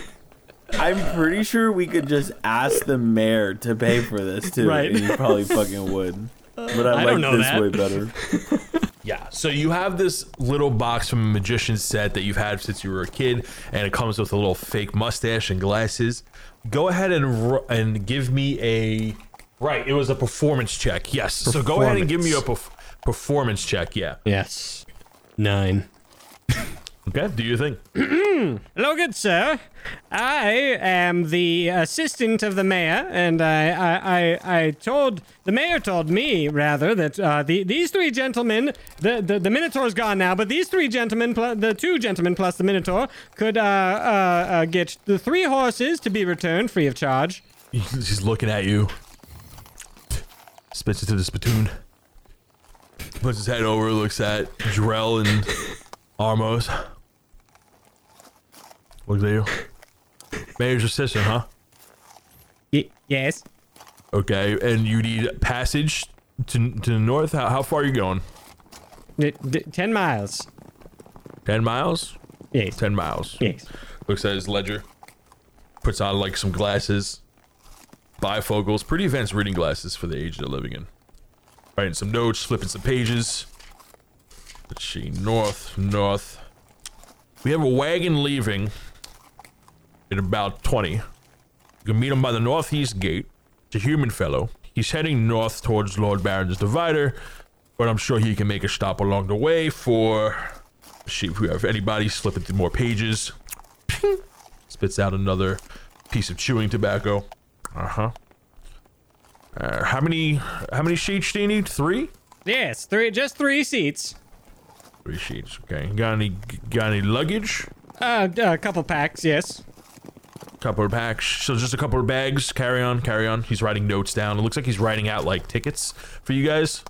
I'm pretty sure we could just ask the mayor to pay for this too, Right. and he probably fucking would. But I, I like this that. way better. Yeah, so you have this little box from a magician set that you've had since you were a kid, and it comes with a little fake mustache and glasses. Go ahead and and give me a right. It was a performance check. Yes. So go ahead and give me a perf- performance check. Yeah. Yes. Nine. Okay. Do you think? Hello, good sir. I am the assistant of the mayor, and I, I, I, I told the mayor told me rather that uh, the these three gentlemen, the, the the Minotaur's gone now, but these three gentlemen, pl- the two gentlemen plus the Minotaur, could uh, uh, uh, get the three horses to be returned free of charge. He's looking at you. Spits into the spittoon. Puts his head over, looks at Drell and Armos. Looks at you. Mayor's assistant, huh? Y- yes. Okay, and you need passage to, to the north? How, how far are you going? D- d- ten miles. 10 miles? Yes. 10 miles. Yes. Looks at his ledger. Puts on like some glasses. Bifocals. Pretty advanced reading glasses for the age they're living in. Writing some notes, flipping some pages. Let's see. North, north. We have a wagon leaving in about 20. You can meet him by the northeast gate. It's a human fellow. He's heading north towards Lord Baron's Divider, but I'm sure he can make a stop along the way for. See if we have anybody slipping through more pages. Spits out another piece of chewing tobacco. Uh-huh. Uh How many? How many sheets do you need? Three. Yes. Three. Just three seats. Three sheets. Okay. Got any? Got any luggage? Uh, a couple packs. Yes. Couple of packs. So just a couple of bags. Carry on. Carry on. He's writing notes down. It looks like he's writing out like tickets for you guys.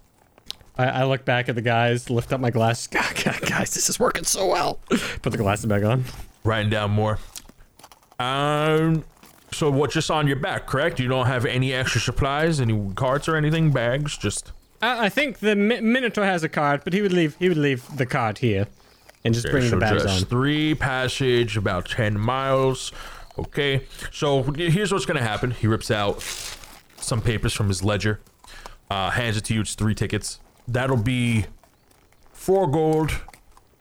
I, I look back at the guys, lift up my glass. God, God, guys, this is working so well. Put the glasses back on. Writing down more. Um. So what's Just on your back, correct? You don't have any extra supplies, any carts or anything, bags. Just I, I think the Mi- Minotaur has a card, but he would leave. He would leave the card here, and just bring so the bags on. three passage, about ten miles. Okay. So here's what's gonna happen. He rips out some papers from his ledger, uh, hands it to you. It's three tickets. That'll be four gold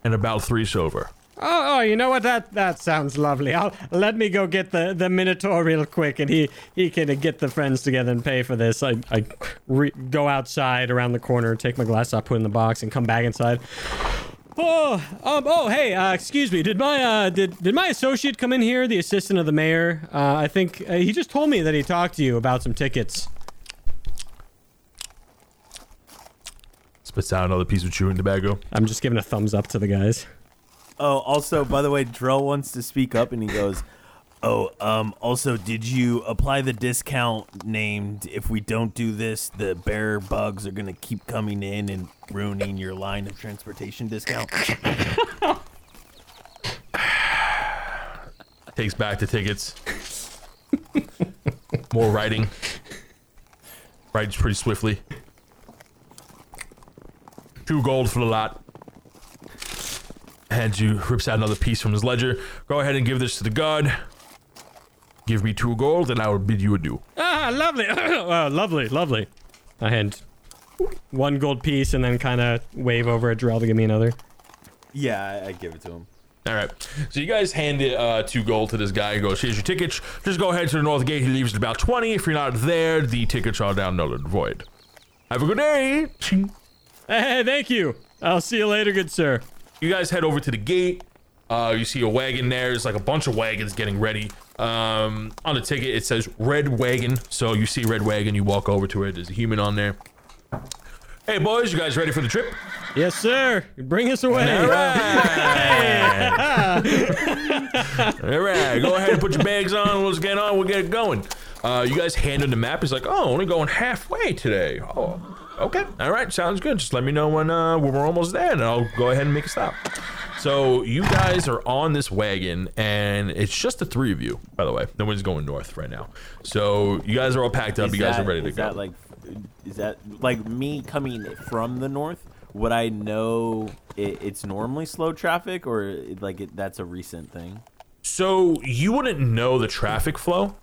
and about three silver. Oh, oh, you know what? That that sounds lovely. I'll let me go get the, the Minotaur real quick, and he he can get the friends together and pay for this. I I re- go outside around the corner, take my glass off, put in the box, and come back inside. Oh, um, oh, hey, uh, excuse me. Did my uh, did did my associate come in here? The assistant of the mayor. Uh, I think uh, he just told me that he talked to you about some tickets. Spits out another piece of chewing tobacco. I'm just giving a thumbs up to the guys. Oh, also, by the way, Drell wants to speak up, and he goes, "Oh, um, also, did you apply the discount named? If we don't do this, the bear bugs are gonna keep coming in and ruining your line of transportation discount." Takes back the tickets. More writing. Writes pretty swiftly. Two gold for the lot. Hands you, rips out another piece from his ledger. Go ahead and give this to the guard. Give me two gold, and I will bid you adieu. Ah, lovely. lovely, lovely. I hand one gold piece and then kind of wave over at Drell to give me another. yeah, I, I give it to him. All right. So you guys hand it uh, two gold to this guy. He goes, "Here's your tickets. Just go ahead to the north gate. He leaves at about twenty. If you're not there, the tickets are down null and void. Have a good day." Hey, thank you. I'll see you later, good sir. You guys head over to the gate. Uh, you see a wagon there. There's like a bunch of wagons getting ready. Um, on the ticket, it says Red Wagon. So you see Red Wagon. You walk over to it. There's a human on there. Hey, boys, you guys ready for the trip? Yes, sir. Bring us away. All right. All right. Go ahead and put your bags on. Let's get on. We'll get it going. Uh, you guys hand him the map. He's like, oh, only going halfway today. Oh, okay. All right. Sounds good. Just let me know when, uh, when we're almost there, and I'll go ahead and make a stop. So you guys are on this wagon, and it's just the three of you. By the way, no one's going north right now. So you guys are all packed up. Is you guys that- are ready to is go. That like, is that like me coming from the north? Would I know it, it's normally slow traffic, or it, like it, that's a recent thing? So you wouldn't know the traffic flow,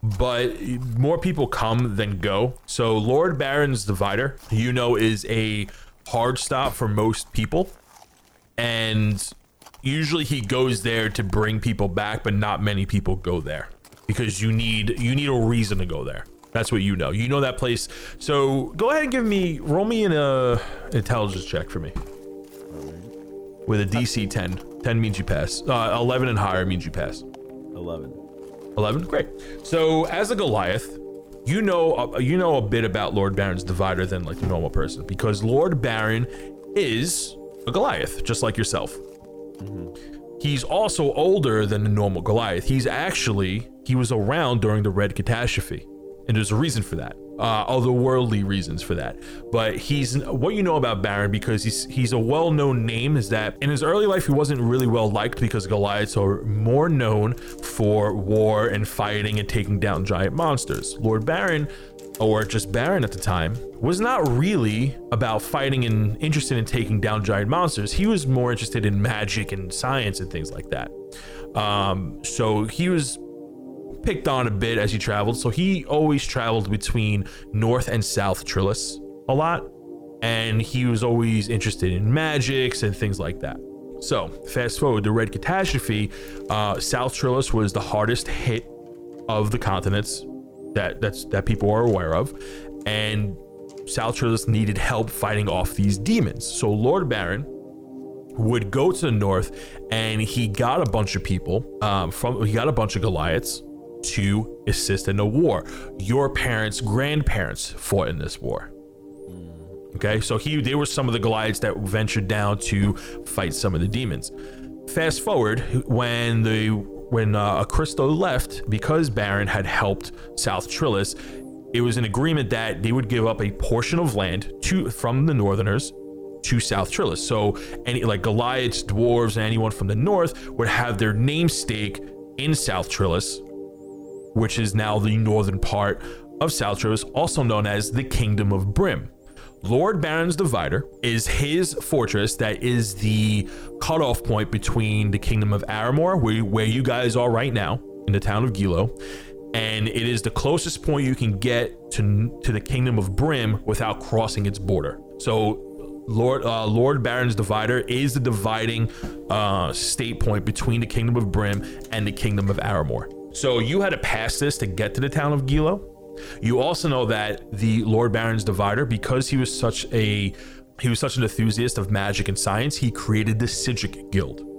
but more people come than go. So Lord Baron's divider, you know, is a hard stop for most people, and usually he goes there to bring people back, but not many people go there because you need you need a reason to go there. That's what you know. You know that place. So go ahead and give me roll me in a intelligence check for me with a DC 10. 10 means you pass. Uh, 11 and higher means you pass. Eleven. 11 great so as a goliath you know uh, you know a bit about lord baron's divider than like the normal person because lord baron is a goliath just like yourself. He's also older than the normal goliath. He's actually he was around during the red catastrophe and there's a reason for that. Uh, otherworldly reasons for that. But he's what you know about baron because he's he's a well-known name is that in his early life he wasn't really well liked because goliaths are more known for war and fighting and taking down giant monsters. Lord baron or just Baron at the time, was not really about fighting and interested in taking down giant monsters. He was more interested in magic and science and things like that. Um, so he was picked on a bit as he traveled. So he always traveled between North and South Trillis a lot. And he was always interested in magics and things like that. So fast forward, the Red Catastrophe, uh, South Trillis was the hardest hit of the continents that that's that people are aware of, and South needed help fighting off these demons. So Lord Baron would go to the north, and he got a bunch of people um, from he got a bunch of Goliaths to assist in the war. Your parents' grandparents fought in this war. Okay, so he they were some of the Goliaths that ventured down to fight some of the demons. Fast forward when the when uh, left because Baron had helped South Trillis, it was an agreement that they would give up a portion of land to from the Northerners to South Trillis. So any like Goliaths, dwarves, and anyone from the north would have their namesake in South Trillis, which is now the northern part of South Trillis, also known as the Kingdom of Brim. Lord Baron's Divider is his fortress that is the cutoff point between the Kingdom of Aramor, where, where you guys are right now, in the town of Gilo, and it is the closest point you can get to, to the Kingdom of Brim without crossing its border. So Lord uh, Lord Baron's Divider is the dividing uh, state point between the Kingdom of Brim and the Kingdom of Aramor. So you had to pass this to get to the town of Gilo. You also know that the Lord Baron's Divider, because he was such a he was such an enthusiast of magic and science, he created the Sidric Guild.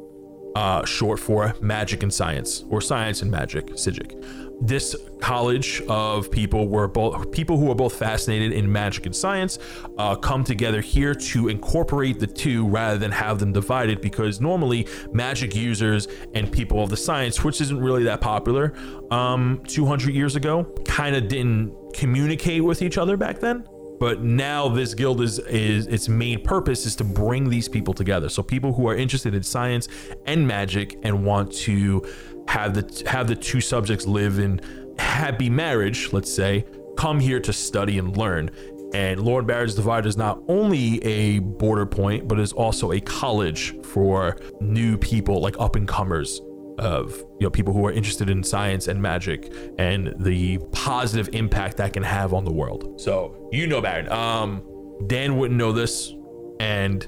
Uh, short for Magic and Science, or Science and Magic, SIGIC. This college of people were both people who are both fascinated in magic and science uh, come together here to incorporate the two rather than have them divided because normally magic users and people of the science which isn't really that popular um, 200 years ago kind of didn't communicate with each other back then but now this guild is is its main purpose is to bring these people together. So people who are interested in science and magic and want to have the have the two subjects live in happy marriage let's say come here to study and learn. And Lord Barrett's Divide is not only a border point, but is also a college for new people, like up and comers of you know people who are interested in science and magic and the positive impact that can have on the world. So you know Barrett. Um, Dan wouldn't know this, and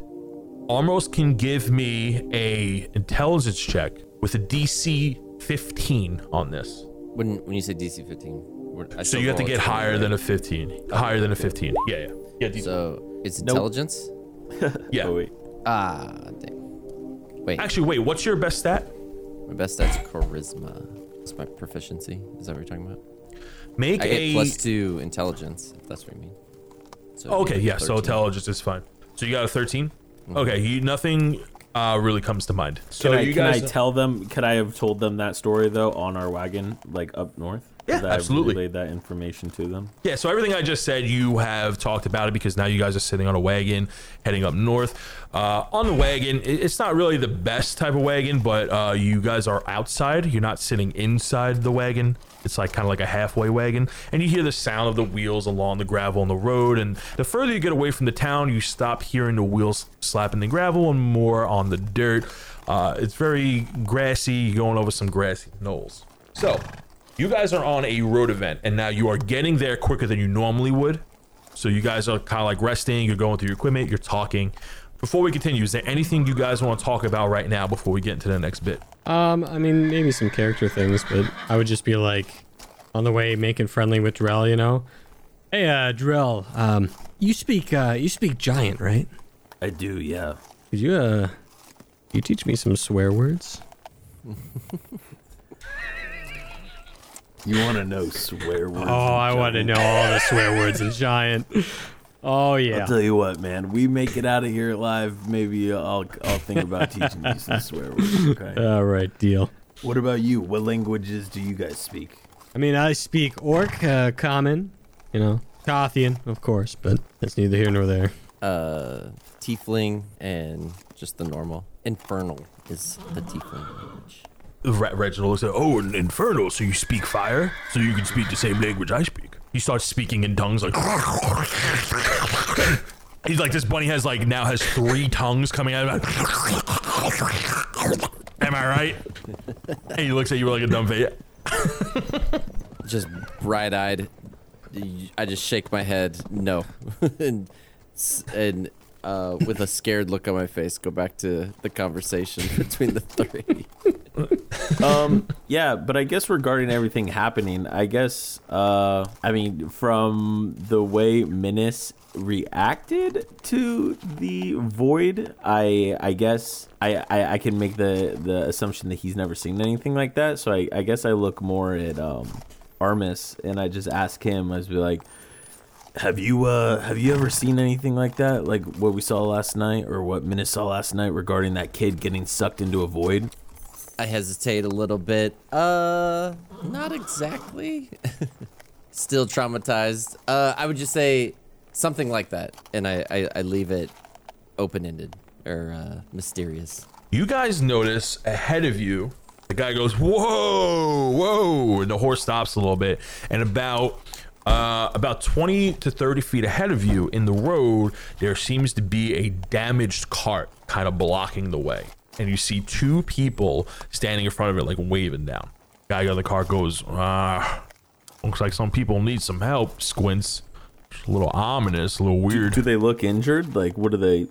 Armos can give me a intelligence check with a DC 15 on this. When when you say DC 15, I So you have to get higher than a 15. Higher than a 15. Yeah, yeah. Yeah, DC. So it's Nope. intelligence. yeah. Oh wait. Ah, dang. Wait, Actually, wait, what's your best stat? My best stat's charisma. That's my proficiency. Is that what you're talking about? Make I a get plus two intelligence, if that's what you mean. So Okay, be yeah, so 13. intelligence is fine. So you got a 13? Mm-hmm. Okay, you nothing uh really comes to mind. So Can I, you can I tell them? Could I have told them that story though on our wagon, like up north? Yeah, absolutely. Relayed that information to them. Yeah, so everything I just said, you have talked about it because now you guys are sitting on a wagon heading up north. Uh, on the wagon, it's not really the best type of wagon, but uh, you guys are outside. You're not sitting inside the wagon. It's like kind of like a halfway wagon, and you hear the sound of the wheels along the gravel on the road. And the further you get away from the town, you stop hearing the wheels slapping the gravel and more on the dirt. Uh, it's very grassy. You're going over some grassy knolls. So you guys are on a road event, and now you are getting there quicker than you normally would. So you guys are kind of like resting. You're going through your equipment. You're talking. Before we continue, is there anything you guys want to talk about right now before we get into the next bit? Um, I mean, maybe some character things, but I would just be like, on the way, making friendly with Drell, you know? Hey, uh, Drell, um, you speak, uh, you speak giant, right? I do, yeah. Could you, uh, you teach me some swear words? You want to know swear words? Oh, I want to know all the swear words in giant. Oh, yeah. I'll tell you what, man. We make it out of here alive. Maybe I'll I'll think about teaching you some swear words. Okay. All right, deal. What about you? What languages do you guys speak? I mean, I speak Orc, uh, Common, you know, Kothian, of course, but that's neither here nor there. Uh, tiefling and just the normal. Infernal is the tiefling language. Re- Reginald looks at, oh, an infernal. So you speak fire? So you can speak the same language I speak. He starts speaking in tongues like. He's like this bunny has like now has three tongues coming out. of it. Am I right? And he looks at you like a dumb face. Just bright-eyed. I just shake my head. No, and and uh, with a scared look on my face, go back to the conversation between the three. um yeah but i guess regarding everything happening i guess uh i mean from the way Minis reacted to the void i i guess I, I i can make the the assumption that he's never seen anything like that. So i i guess i look more at um Armos and i just ask him as be like have you uh have you ever seen anything like that? Like what we saw last night or what Minis saw last night regarding that kid getting sucked into a void I hesitate a little bit. Uh, not exactly. Still traumatized. Uh, I would just say something like that, and I I, I leave it open ended or uh, mysterious. You guys notice ahead of you, the guy goes, "Whoa, whoa!" and the horse stops a little bit, and about uh, about 20 to 30 feet ahead of you in the road, there seems to be a damaged cart kind of blocking the way, and you see two people standing in front of it, like waving down. Guy on the car goes, "Ah, looks like some people need some help." Squints, It's a little ominous, a little weird. Do they look injured? Like, what are they?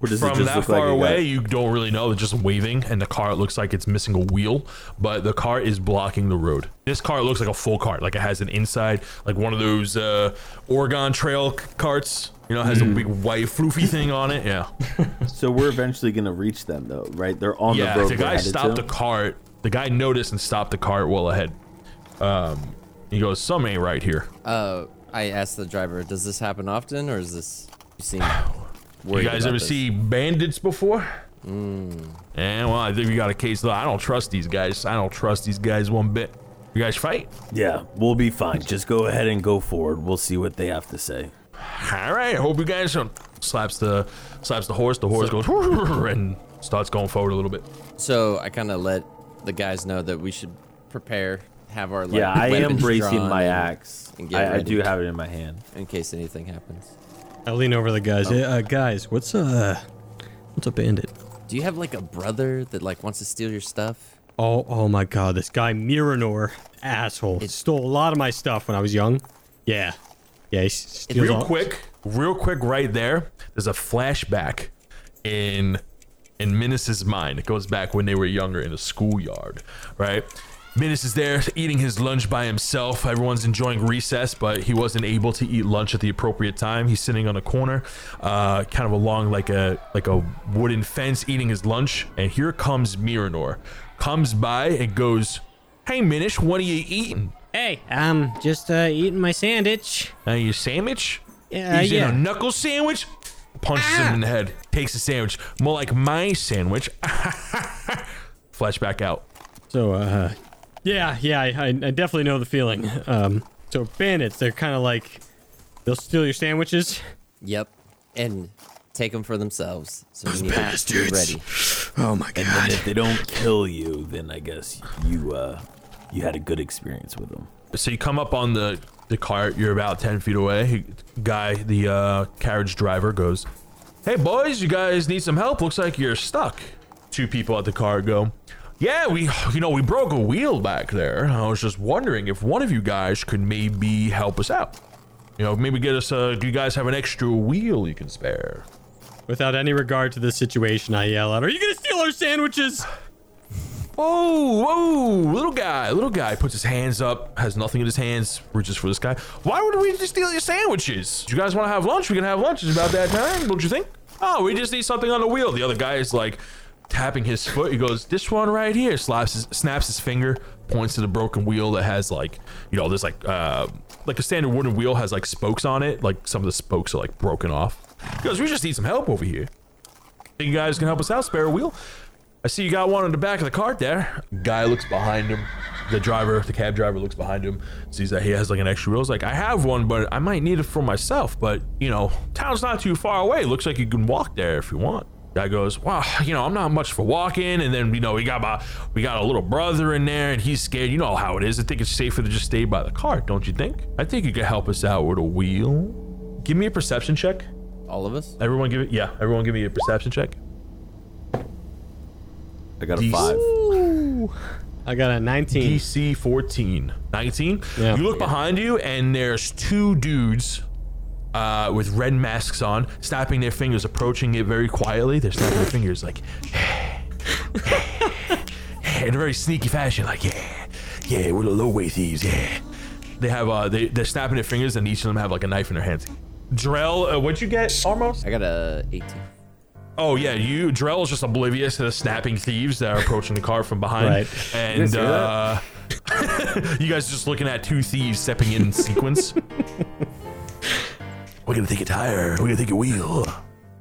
What does it From just that look far like? away, you don't really know. They're just waving, and the car looks like it's missing a wheel, but the car is blocking the road. This car looks like a full cart, like it has an inside, like one of those uh, Oregon Trail carts You know, it has a big white floofy thing on it. Yeah. So we're eventually gonna reach them, though, right? They're on yeah. the road. The guy stopped to. the cart. The guy noticed and stopped the cart well ahead. Um, he goes, "Some ain't right here." Uh, I asked the driver, does this happen often, or is this you seem You guys about ever this? see bandits before? Yeah, well, I think we got a case. Though I don't trust these guys. I don't trust these guys one bit. You guys fight? Yeah, we'll be fine. Just go ahead and go forward. We'll see what they have to say. All right. I Hope you guys um, slaps the slaps the horse. The horse goes and starts going forward a little bit. So I kind of let the guys know that we should prepare, have our like, Yeah, I am weapons bracing my and- axe. and get I, I do have it in my hand. in case anything happens. I lean over the guys. "Hey, uh, guys, what's uh, what's a bandit? Do you have like a brother that like wants to steal your stuff? Oh, oh my God, this guy Miranor, asshole, It- stole a lot of my stuff when I was young. Yeah, yeah, Real all- quick, real quick, right there. There's a flashback in in Minus's mind. It goes back when they were younger in a schoolyard, right? Minus is there eating his lunch by himself. Everyone's enjoying recess, but he wasn't able to eat lunch at the appropriate time. He's sitting on a corner, uh, kind of along like a like a wooden fence, eating his lunch. And here comes Miranor, comes by and goes, "Hey, Minish, what are you eating? Hey, I'm just uh, eating my sandwich. Uh, your sandwich? Yeah, He's yeah. in a knuckle sandwich. Punches him in the head. Takes the sandwich. More like my sandwich. Flashback out. So, uh, yeah, yeah, I, I I definitely know the feeling. Um, so bandits, they're kind of like, they'll steal your sandwiches. Yep, and take them for themselves. So you need to be ready. Oh my god! And then if they don't kill you, then I guess you uh you had a good experience with them. So you come up on the the cart. You're about ten feet away. He, guy, the uh, carriage driver, goes, "Hey boys, you guys need some help? Looks like you're stuck." Two people at the car go, "Yeah, we, you know, we broke a wheel back there. I was just wondering if one of you guys could maybe help us out. You know, maybe get us. Uh, do you guys have an extra wheel you can spare?" Without any regard to the situation, I yell out, "Are you gonna steal our sandwiches?" Whoa, whoa, little guy, little guy puts his hands up, has nothing in his hands, reaches for this guy. Why would we just steal your sandwiches? Do you guys want to have lunch? We can have lunch. It's about that time, don't you think? Oh, we just need something on the wheel. The other guy is like tapping his foot. He goes, This one right here. Slaps his, snaps his finger, points to the broken wheel that has like, you know, there's like, uh, like a standard wooden wheel has like spokes on it. Like some of the spokes are like broken off. He goes, We just need some help over here. Think you guys can help us out? Spare a wheel? I see you got one on the back of the cart there. Guy looks behind him. The driver, the cab driver, looks behind him, sees that he has like an extra wheel. He's like, I have one, but I might need it for myself. But you know, town's not too far away. Looks like you can walk there if you want. Guy goes, well, you know, I'm not much for walking. And then you know, we got my, we got a little brother in there, and he's scared. You know how it is. I think it's safer to just stay by the cart, don't you think? I think you could help us out with a wheel. Give me a perception check. All of us. Everyone, give it. Yeah, everyone, give me a perception check. I got a Decent. five. I got a 19. DC 14. 19? Yeah. You look behind you, and there's two dudes uh, with red masks on, snapping their fingers, approaching it very quietly. They're snapping their fingers like, in a very sneaky fashion, like, yeah, yeah, we're the low way thieves, yeah. They have, uh, they, they're snapping their fingers, and each of them have like a knife in their hands. Drell, uh, what'd you get, almost? I got a 18. Oh yeah, you Drell is just oblivious to the snapping thieves that are approaching the car from behind, Right. and You guys uh, you guys are just looking at two thieves stepping in sequence. We're gonna take a tire. We're gonna take a wheel.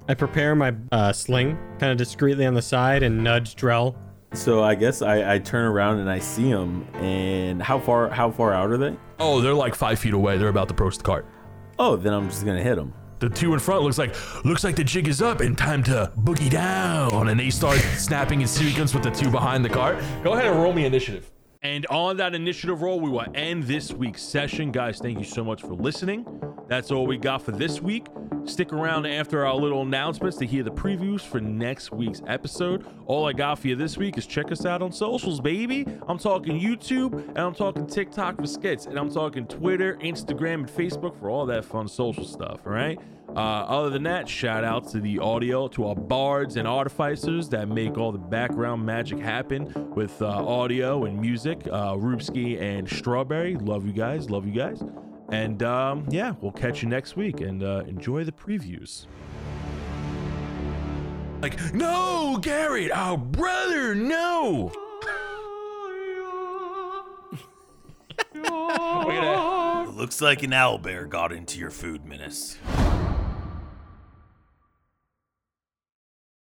I prepare my uh, sling kind of discreetly on the side and nudge Drell. So I guess I, I turn around and I see them. And how far how far out are they? Oh, they're like five feet away. They're about to approach the cart. Oh, then I'm just gonna hit them. The two in front looks like looks like the jig is up and time to boogie down. And they start snapping in sequence with the two behind the cart. Go ahead and roll me initiative. And on that initiative roll, we will end this week's session. Guys, thank you so much for listening. That's all we got for this week. Stick around after our little announcements to hear the previews for next week's episode. All I got for you this week is check us out on socials, baby. I'm talking YouTube and I'm talking TikTok for skits, and I'm talking Twitter, Instagram, and Facebook for all that fun social stuff. All right. Uh, other than that, shout out to the audio, to our bards and artificers that make all the background magic happen with uh, audio and music. Uh, and Strawberry, love you guys, love you guys. And um, yeah, we'll catch you next week and uh, enjoy the previews. Like, no, Garrett, our brother, no. Looks like an owlbear got into your food, Menace.